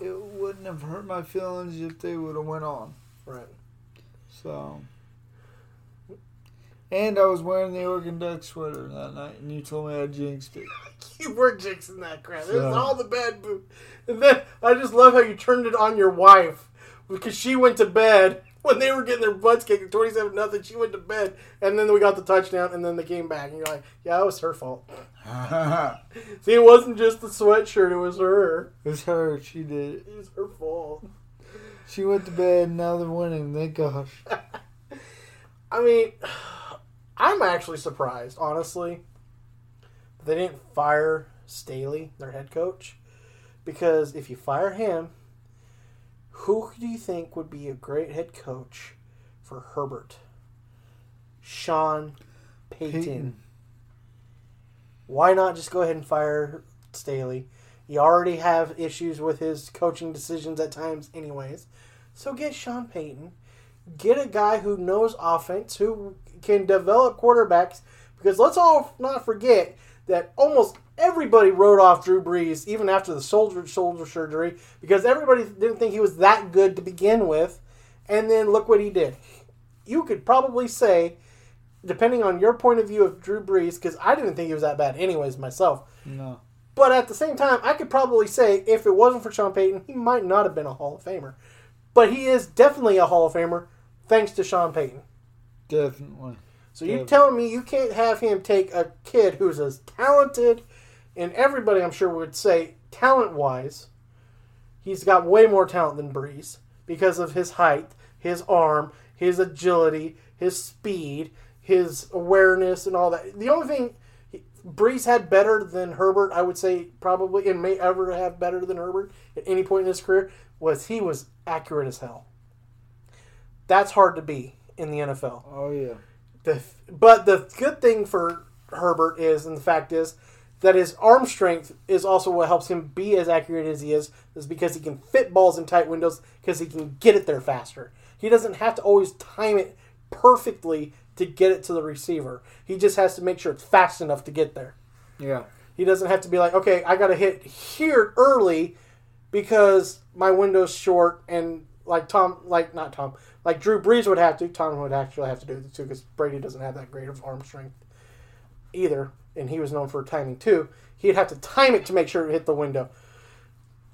it wouldn't have hurt my feelings if they would have went on. right. So. And I was wearing the Oregon Duck sweater that night, and you told me I jinxed it. You were jinxing that crap. It was all the bad boo. And then I just love how you turned it on your wife because she went to bed when they were getting their butts kicked, twenty-seven nothing. She went to bed, and then we got the touchdown, and then they came back, and you're like, "Yeah, it was her fault." See, it wasn't just the sweatshirt; it was her. It was her. She did it. It was her fault. She went to bed, and now they're winning. Thank gosh. I mean, I'm actually surprised, honestly, they didn't fire Staley, their head coach, because if you fire him, who do you think would be a great head coach for Herbert? Sean Payton. Payton. Why not just go ahead and fire Staley? You already have issues with his coaching decisions at times, anyways. So get Sean Payton. Get a guy who knows offense, who can develop quarterbacks. Because let's all not forget that almost everybody wrote off Drew Brees even after the shoulder shoulder surgery because everybody didn't think he was that good to begin with. And then look what he did. You could probably say depending on your point of view of Drew Brees, because I didn't think he was that bad, anyways, myself. No. But at the same time, I could probably say if it wasn't for Sean Payton, he might not have been a Hall of Famer. But he is definitely a Hall of Famer thanks to Sean Payton. Definitely. So you telling me you can't have him take a kid who's as talented, and everybody I'm sure would say talent wise, he's got way more talent than Brees because of his height, his arm, his agility, his speed, his awareness, and all that. The only thing Brees had better than Herbert, I would say probably, and may ever have better than Herbert at any point in his career, was he was accurate as hell. That's hard to be in the NFL. Oh yeah. The, but the good thing for Herbert is, and the fact is, that his arm strength is also what helps him be as accurate as he is, is because he can fit balls in tight windows because he can get it there faster. He doesn't have to always time it perfectly to get it to the receiver. He just has to make sure it's fast enough to get there. Yeah. He doesn't have to be like, okay, I got to hit here early because my window's short and like Tom, like not Tom, like Drew Brees would have to. Tom would actually have to do it too because Brady doesn't have that great of arm strength either, and he was known for timing too. He'd have to time it to make sure it hit the window.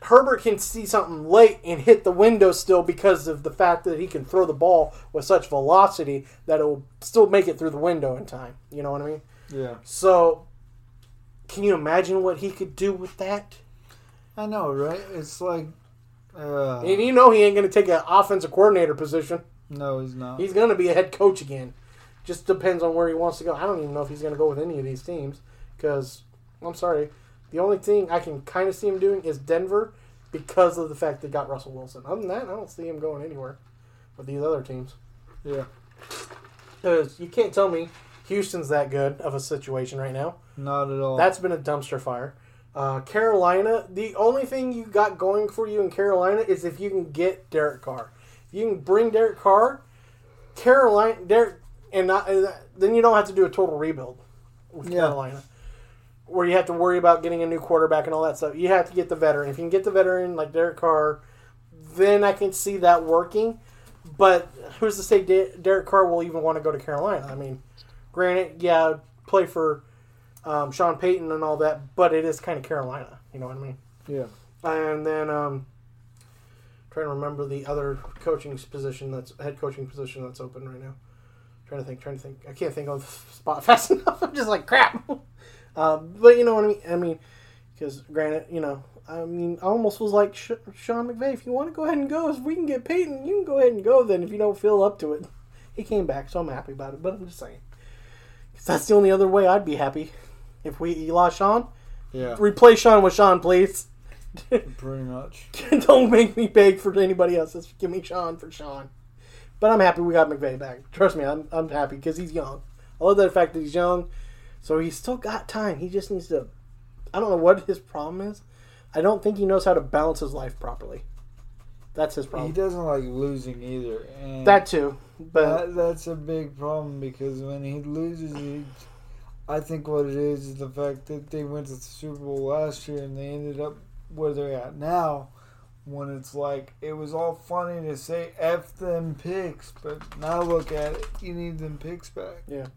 Herbert can see something late and hit the window still because of the fact that he can throw the ball with such velocity that it will still make it through the window in time. You know what I mean? Yeah. So, can you imagine what he could do with that? I know, right? It's like. Uh, And you know he ain't going to take an offensive coordinator position. no, he's not. He's going to be a head coach again. Just depends on where he wants to go. I don't even know if he's going to go with any of these teams because I'm sorry, the only thing I can kind of see him doing is Denver because of the fact they got Russell Wilson. Other than that, I don't see him going anywhere with these other teams. yeah. Because you can't tell me Houston's that good of a situation right now. Not at all. That's been a dumpster fire. Uh, Carolina, the only thing you got going for you in Carolina is if you can get Derek Carr. If you can bring Derek Carr, Carolina, Derek, and not, and then you don't have to do a total rebuild with Yeah. Carolina, where you have to worry about getting a new quarterback and all that stuff. You have to get the veteran. If you can get the veteran like Derek Carr, then I can see that working. But who's to say De- Derek Carr will even want to go to Carolina? I mean, granted, yeah, play for um, Sean Payton and all that, but it is kind of Carolina. You know what I mean? yeah. And then um, trying to remember the other coaching position that's head coaching position that's open right now. Trying to think, trying to think. I can't think of the spot fast enough. I'm just like crap. um, but you know what I mean. I mean, because granted, you know, I mean, I almost was like Sh- Sean McVay. If you want to go ahead and go, if we can get Payton, you can go ahead and go. Then if you don't feel up to it, he came back, so I'm happy about it. But I'm just saying, 'Cause that's the only other way I'd be happy if we lost Sean. Yeah. Replace Sean with Sean, please. Pretty much. Don't make me beg for anybody else. Just give me Sean for Sean. But I'm happy we got McVay back. Trust me, I'm, I'm happy because he's young. I love the fact that he's young, so he's still got time. He just needs to. I don't know what his problem is. I don't think he knows how to balance his life properly. That's his problem. He doesn't like losing either. And That too, but that, that's a big problem because when he loses, he, I think what it is is the fact that they went to the Super Bowl last year and they ended up where they're at now. When it's like it was all funny to say "f them picks," but now look at it, you need them picks back. yeah.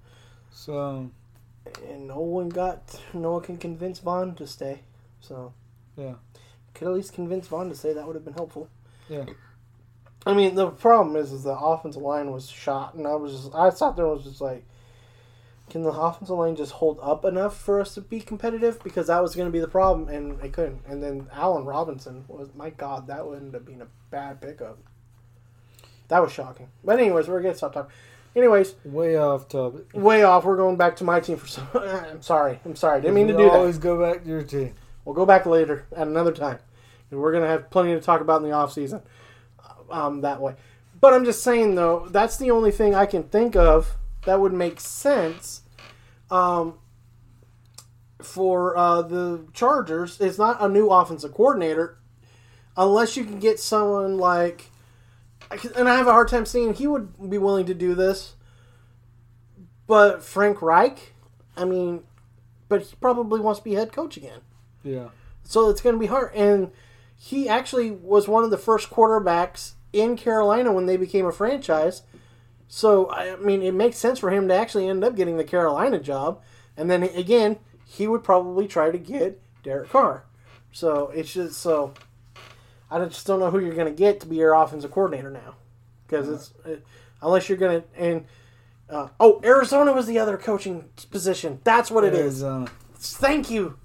So And no one got. No one can convince Von to stay. So yeah, could at least convince Von to stay. That would have been helpful. yeah, I mean, the problem is, is the offensive line was shot, and I was just, I thought there was just like, can the offensive line just hold up enough for us to be competitive? Because that was going to be the problem, and it couldn't. And then Allen Robinson was, my God, that would end up being a bad pickup. That was shocking. But anyways, we're gonna stop talking. Anyways, way off topic. way off. We're going back to my team for some. I'm sorry. I'm sorry. Didn't mean to do that. Always go back to your team. We'll go back later at another time. And we're going to have plenty to talk about in the off season um, that way. But I'm just saying, though, that's the only thing I can think of that would make sense um, for uh, the Chargers. It's not a new offensive coordinator unless you can get someone like. And I have a hard time seeing he would be willing to do this. But Frank Reich, I mean, but he probably wants to be head coach again. Yeah, So it's going to be hard. And he actually was one of the first quarterbacks in Carolina when they became a franchise So I mean, it makes sense for him to actually end up getting the Carolina job, and then again, he would probably try to get Derek Carr. So it's just so I just don't know who you're going to get to be your offensive coordinator now, because it's it, unless you're going to and uh, oh Arizona was the other coaching position. That's what it is. Arizona. Thank you.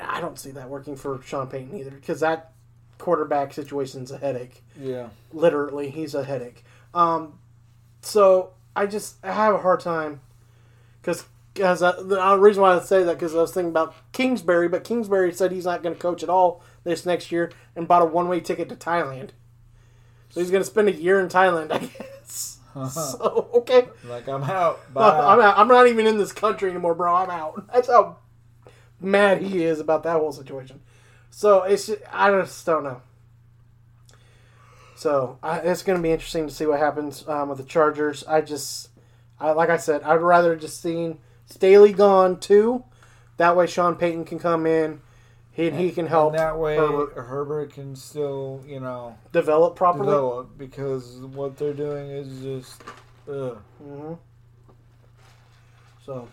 I don't see that working for Sean Payton either, because that quarterback situation's a headache Yeah. literally he's a headache um so i just i have a hard time. Because because the uh, reason why i say that because i was thinking about kingsbury but kingsbury said he's not going to coach at all this next year and bought a one-way ticket to thailand. So he's going to spend a year in thailand i guess. So okay. Like I'm out. Bye. I'm, out. I'm not even in this country anymore bro. I'm out. That's how mad he is about that whole situation. So it's just, i just don't know so I, it's going to be interesting to see what happens um, with the Chargers. I just, I, like I said, I'd rather just seen Staley gone too. That way, Sean Payton can come in. He he can help And that way, Herbert Herbert. can still, you know, develop properly. develop because what they're doing is just. Ugh. hmm So,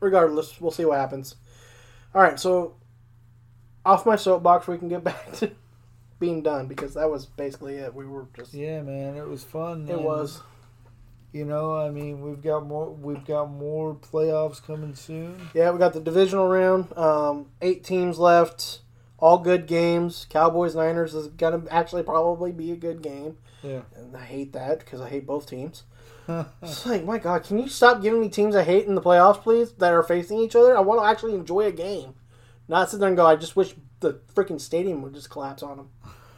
regardless, we'll see what happens. All right, so off my soapbox, we can get back to being done because that was basically it. We were just Yeah, man, it was fun. it was You know, I mean, we've got more. We've got more playoffs coming soon. Yeah, we got the divisional round. Um, eight teams left. All good games. Cowboys Niners is gonna actually probably be a good game, Yeah. and I hate that because I hate both teams. it's like, my God, can you stop giving me teams I hate in the playoffs, please? That are facing each other. I want to actually enjoy a game, not sit there and go. I just wish the freaking stadium would just collapse on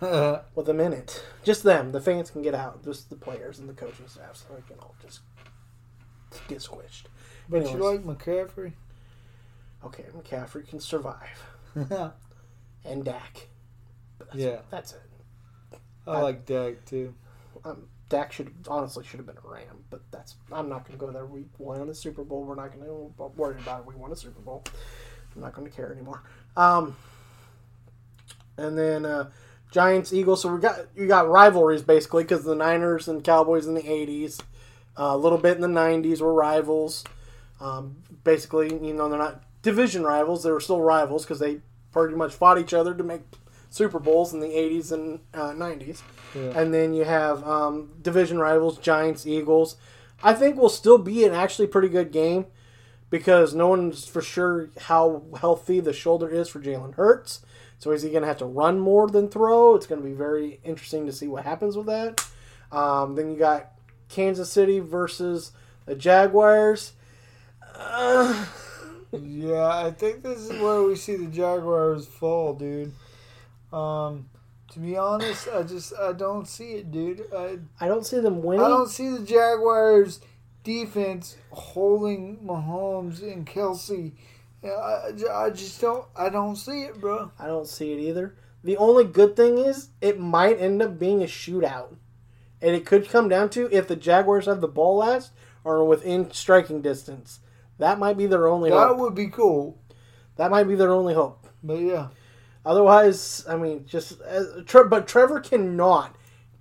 them with a minute. Just them. The fans can get out. Just the players and the coaching staff, so they can all just get squished. but you like McCaffrey? Okay, McCaffrey can survive. and Dak. That's, Yeah. that's it. I like Dak too. Um, Dak should honestly should have been a Ram, but that's I'm not going to go there. We won a Super Bowl. We're not going to worry about it. We won a Super Bowl. I'm not going to care anymore. Um, and then uh, Giants, Eagles. So we got you got rivalries basically because the Niners and Cowboys in the '80s, uh, a little bit in the '90s were rivals. Um, basically, you know, they're not division rivals. They were still rivals because they pretty much fought each other to make Super Bowls in the '80s and uh, '90s. Yeah. And then you have um, division rivals, Giants, Eagles. I think will still be an actually pretty good game because no one's for sure how healthy the shoulder is for Jalen Hurts. So is he going to have to run more than throw? It's going to be very interesting to see what happens with that. Um, then you got Kansas City versus the Jaguars. Uh, Yeah, I think this is where we see the Jaguars fall, dude. Um, to be honest, I just I don't see it, dude. I I don't see them winning. I don't see the Jaguars defense holding Mahomes and Kelsey. Yeah, I, I just don't I don't see it, bro. I don't see it either. The only good thing is it might end up being a shootout. And it could come down to if the Jaguars have the ball last or within striking distance. That might be their only That hope. would be cool. That might be their only hope. But yeah, Otherwise, I mean, just uh, Tre- but Trevor cannot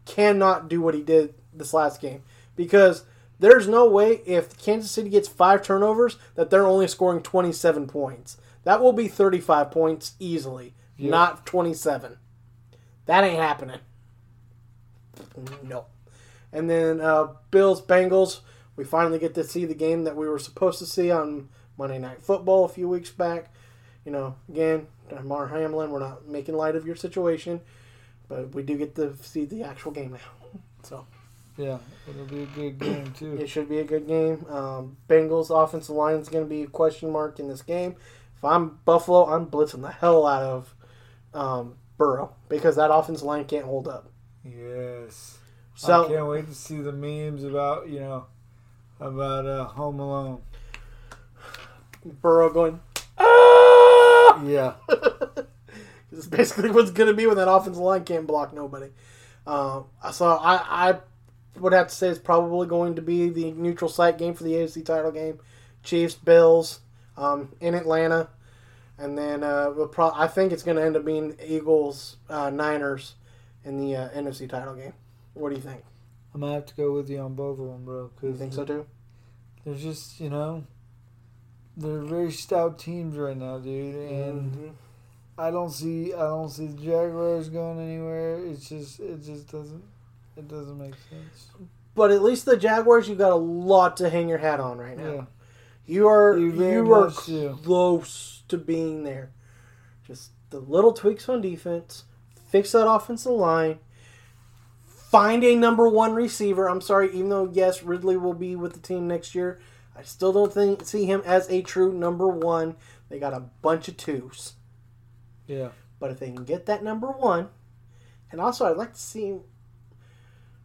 cannot do what he did this last game because there's no way if Kansas City gets five turnovers that they're only scoring 27 points. That will be 35 points easily, not 27. That ain't happening. No. And then uh, Bills Bengals. We finally get to see the game that we were supposed to see on Monday Night Football a few weeks back. You know, again, Mar Hamlin. We're not making light of your situation, but we do get to see the actual game now. So yeah, it'll be a good game too. it should be a good game. Um, Bengals offensive line is going to be a question mark in this game. If I'm Buffalo, I'm blitzing the hell out of um, Burrow because that offensive line can't hold up. Yes. So I can't wait to see the memes about you know about uh, Home Alone. Burrow going, ah! Yeah, This is basically what's going to be when that offensive line can't block nobody. Um, so I, I would have to say it's probably going to be the neutral site game for the AFC title game. Chiefs, Bills um, in Atlanta. And then uh, we'll pro- I think it's going to end up being Eagles, uh, Niners in the uh, NFC title game. What do you think? I'm gonna have to go with you on both of them, bro. You Cause think so too? They're just, you know, they're very stout teams right now, dude. And Mhm. I don't see, I don't see the Jaguars going anywhere. It's just, it just doesn't, it doesn't make sense. But at least the Jaguars—you've got a lot to hang your hat on right now. Yeah, You are You you are close to being there. Just the little tweaks on defense, fix that offensive line, find a number one receiver. I'm sorry, even though yes, Ridley will be with the team next year, I still don't think see him as a true number one. They got a bunch of twos, yeah, but if they can get that number one, and also I'd like to see.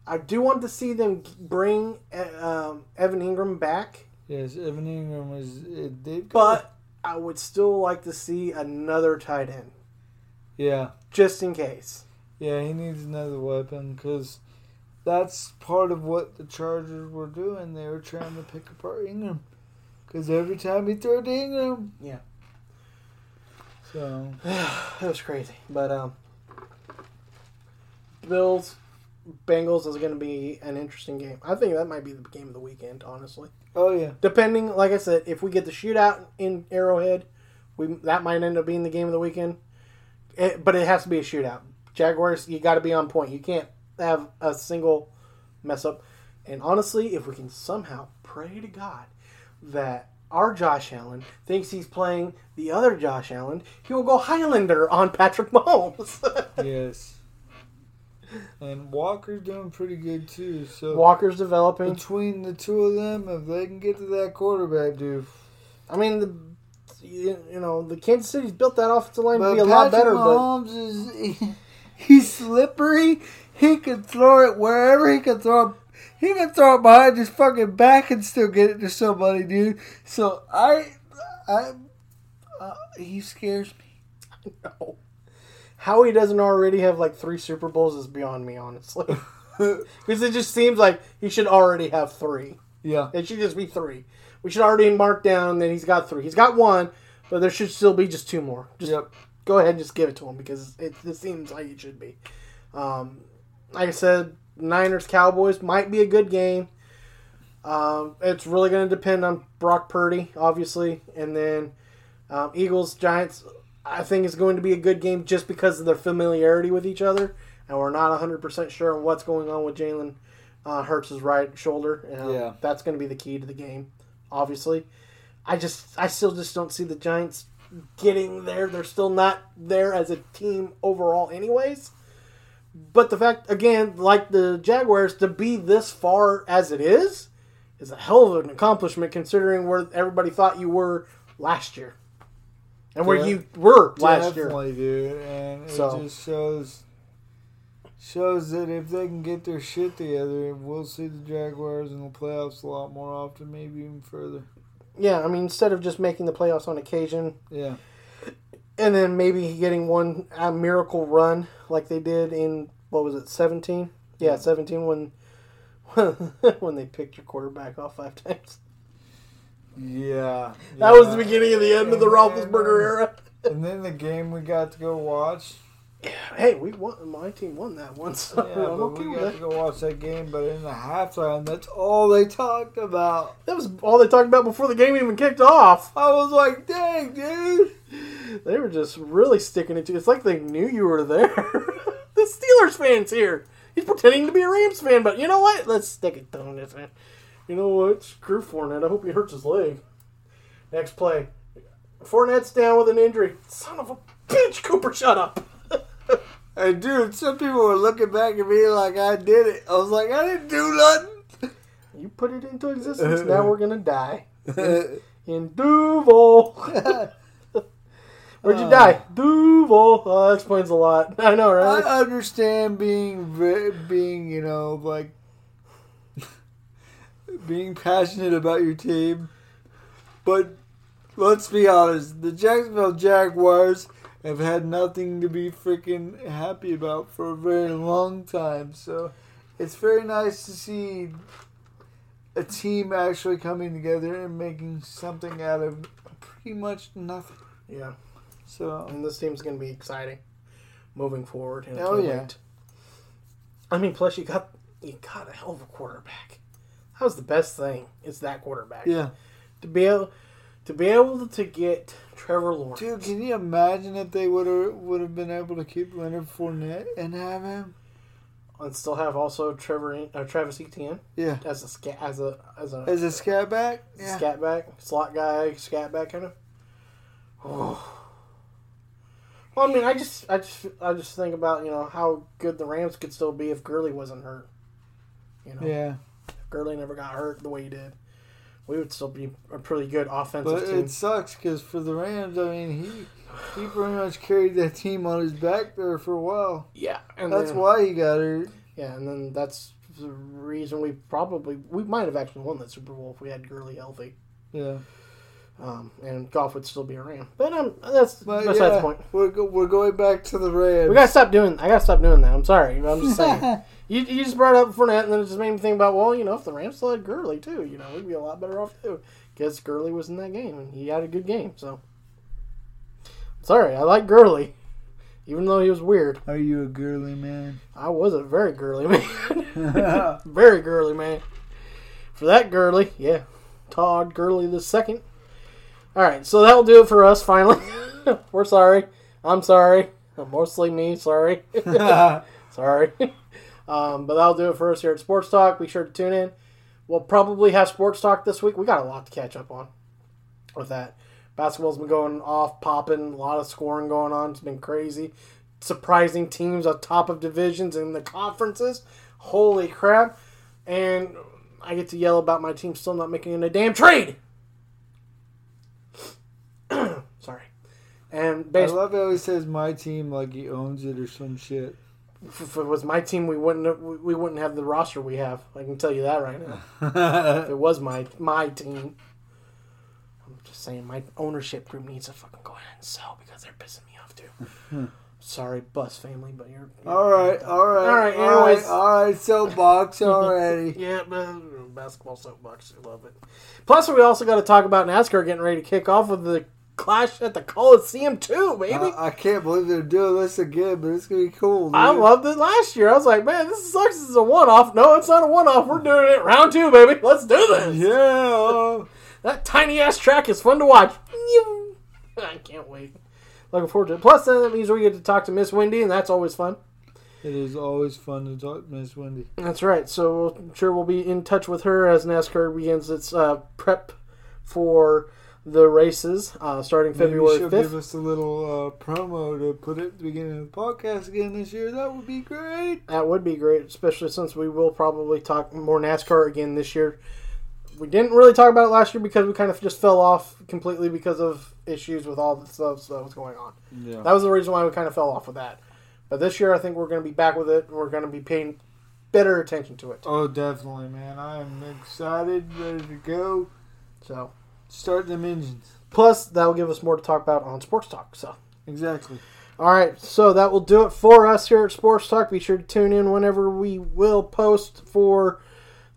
I do want to see them bring uh, um, Evan Engram back. yes. Evan Engram was, it did, But I would still like to see another tight end, yeah, just in case. yeah. He needs another weapon because that's part of what the Chargers were doing. They were trying to pick apart Engram because every time he threw to Engram, Yeah. so That was crazy. But um, Bills, Bengals is going to be an interesting game. I think that might be the game of the weekend, honestly. oh yeah, Depending, like I said, if we get the shootout in Arrowhead, we that might end up being the game of the weekend. It, but it has to be a shootout. Jaguars, you got to be on point. You can't have a single mess up. And honestly, if we can somehow pray to God that our Josh Allen thinks he's playing the other Josh Allen, he will go Highlander on Patrick Mahomes. yes. And Walker's doing pretty good too. So Walker's developing. between the two of them, if they can get to that quarterback, dude. I mean, the you, you know the Kansas City's built that offensive line to be a lot Patrick better, but Mahomes is he, he's slippery. He can throw it wherever he can throw. it. He can throw it behind his fucking back and still get it to somebody, dude. So I, I, uh, he scares me. No. How he doesn't already have like three Super Bowls is beyond me, honestly. Because it just seems like he should already have three. Yeah, It should just be three. We should already mark down that he's got three. He's got one, but there should still be just two more. Just yep. go ahead and just give it to him because it, it seems like it should be. Um, like I said, Niners Cowboys might be a good game. Um, it's really going to depend on Brock Purdy, obviously, and then um, Eagles Giants. I think it's going to be a good game just because of their familiarity with each other, and we're not 100% sure on what's going on with Jalen uh, Hurts' right shoulder. Um, Yeah. that's going to be the key to the game, obviously. I just, I still just don't see the Giants getting there. They're still not there as a team overall, anyways. But the fact, again, like the Jaguars, to be this far as it is, is a hell of an accomplishment considering where everybody thought you were last year. And where you were last year. Definitely, dude. And it So- just shows shows that if they can get their shit together, we'll see the Jaguars in the playoffs a lot more often, maybe even further. Yeah, I mean, instead of just making the playoffs on occasion Yeah. and then maybe getting one a miracle run like they did in, what was it, 17? Yeah, 17 when. when they picked your quarterback off five times. Yeah. That was the beginning of the end of the And Roethlisberger era. And then the game we got to go watch. Yeah, Hey, we won. My team won that one, so Yeah, but okay we got to go watch that game. But in the halftime, that's all they talked about. That was all they talked about before the game even kicked off. I was like, dang, dude. They were just really sticking it to. It's like they knew you were there. the Steelers fans here. He's pretending to be a Rams fan, but you know what? Let's stick it to him. You know what? Screw Fournette. I hope he hurts his leg. Next play. Fournette's down with an injury. Son of a bitch, Cooper, shut up. Hey, dude, some people were looking back at me like I did it. I was like, I didn't do nothing. You put it into existence. now we're gonna die in Duval. Where'd you die? Uh. Duval. Oh, that explains a lot. I know, right? I understand being being you know like being passionate about your team, but let's be honest, the Jacksonville Jaguars have had nothing to be freaking happy about for a very long time. So it's very nice to see a team actually coming together and making something out of pretty much nothing. yeah. So um, And this team's gonna be exciting moving forward. And Oh, yeah. I mean, plus you got you got a hell of a quarterback. That was the best thing. It's that quarterback. Yeah. To be able to be able to get Trevor Lawrence. Dude, can you imagine if they would have would have been able to keep Leonard Fournette and have him? and still have also Trevor uh, Travis Etienne Yeah. as a scat as a as a As a scat back? Yeah. scat back slot guy scat back kind of. Oh. Well, I mean, I just, I just, I just think about you know how good the Rams could still be if Gurley wasn't hurt. You know, Yeah. Gurley never got hurt the way he did, we would still be a pretty good offensive But team. it sucks because for the Rams, I mean, he he pretty much carried that team on his back there for a while. yeah, and That's then, why he got hurt. Yeah, and then that's the reason we probably we might have actually won that Super Bowl if we had Gurley healthy. Yeah. Um, and Goff would still be a Ram. But um, that's But besides yeah, the point. We're, go, we're going back to the Rams. We gotta stop doing. I gotta stop doing that. I'm sorry. I'm just saying. you, you just brought up Fournette, and then it just made me think about well, you know, if the Rams still had Gurley too, you know, we'd be a lot better off too. Because Gurley was in that game, and he had a good game. So, sorry, I like Gurley, even though he was weird. Are you a girly man? I was a very girly man, very girly man. For that girly, yeah, Todd Gurley the second. All right, so that'll do it for us. Finally, we're sorry. I'm sorry. Mostly me. Sorry. sorry. Um, but that'll do it for us here at Sports Talk. Be sure to tune in. We'll probably have Sports Talk this week. We got a lot to catch up on with that. Basketball's been going off, popping. A lot of scoring going on. It's been crazy. Surprising teams on top of divisions in the conferences. Holy crap! And I get to yell about my team still not making a damn trade. Sorry. And I basically, love how he says my team like he owns it or some shit. if it was my team, we wouldn't have, we wouldn't have the roster we have. I can tell you that right now. if it was my my team, I'm just saying my ownership group needs to fucking go ahead and sell because they're pissing me off too. Sorry, Buss family, but you're, you're All right, all right, All right, all right, anyways. all right. Soapbox already. Yeah, but uh, basketball soapbox, I love it. Plus, we also got to talk about NASCAR getting ready to kick off with the clash at the Coliseum too, baby. I, I can't believe they're doing this again, but it's gonna be cool. Dude. I loved it last year. I was like, man, this sucks. This is a one-off. No, it's not a one-off. We're doing it round two, baby. Let's do this. Yeah. That tiny ass track is fun to watch. I can't wait. Looking forward to it. Plus, then that means we get to talk to Miss Wendy, and that's always fun. It is always fun to talk to Miss Wendy. That's right. So I'm sure we'll be in touch with her as NASCAR begins its uh, prep for the races uh, starting Maybe February she'll give us a little uh, promo to put at the beginning of the podcast again this year. That would be great. That would be great, especially since we will probably talk more NASCAR again this year. We didn't really talk about it last year because we kind of just fell off completely because of issues with all the stuff that was going on. Yeah. That was the reason why we kind of fell off with that. But this year, I think we're going to be back with it. We're going to be paying better attention to it. Oh, definitely, man. I am excited, ready to go. So, Start them engines. plus that will give us more to talk about on Sports Talk. So, Exactly. all right. So that will do it for us here at Sports Talk. Be sure to tune in whenever we will post for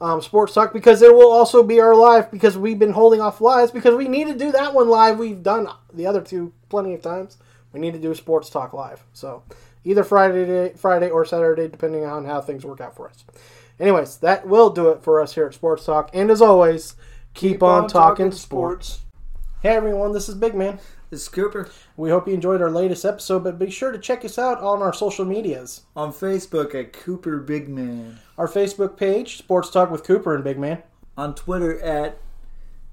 um, Sports Talk because it will also be our live because we've been holding off lives because we need to do that one live. We've done the other two plenty of times. We need to do Sports Talk live. So either Friday, Friday or Saturday, depending on how things work out for us. Anyways, that will do it for us here at Sports Talk. And as always, keep, on, talking, sports. Hey everyone, this is Big Man. This is Cooper We hope you enjoyed our latest episode, but be sure to check us out on our social medias. on Facebook at Cooper Big Man. Our Facebook page, Sports Talk with Cooper and Big Man. On Twitter at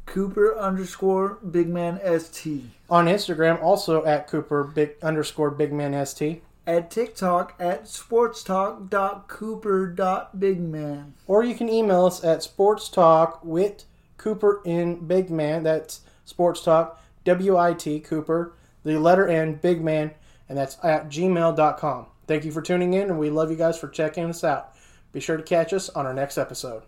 Cooper underscore Big Man ST. On Instagram, also at Cooper Big underscore Big Man ST. At TikTok at sportstalk.cooper.bigman. Or you can email us at Sports Talk with Cooper in Big Man. That's Sports Talk, W I T Cooper, the letter N, Big Man, and that's at gmail.com. Thank you for tuning in, and we love you guys for checking us out. Be sure to catch us on our next episode.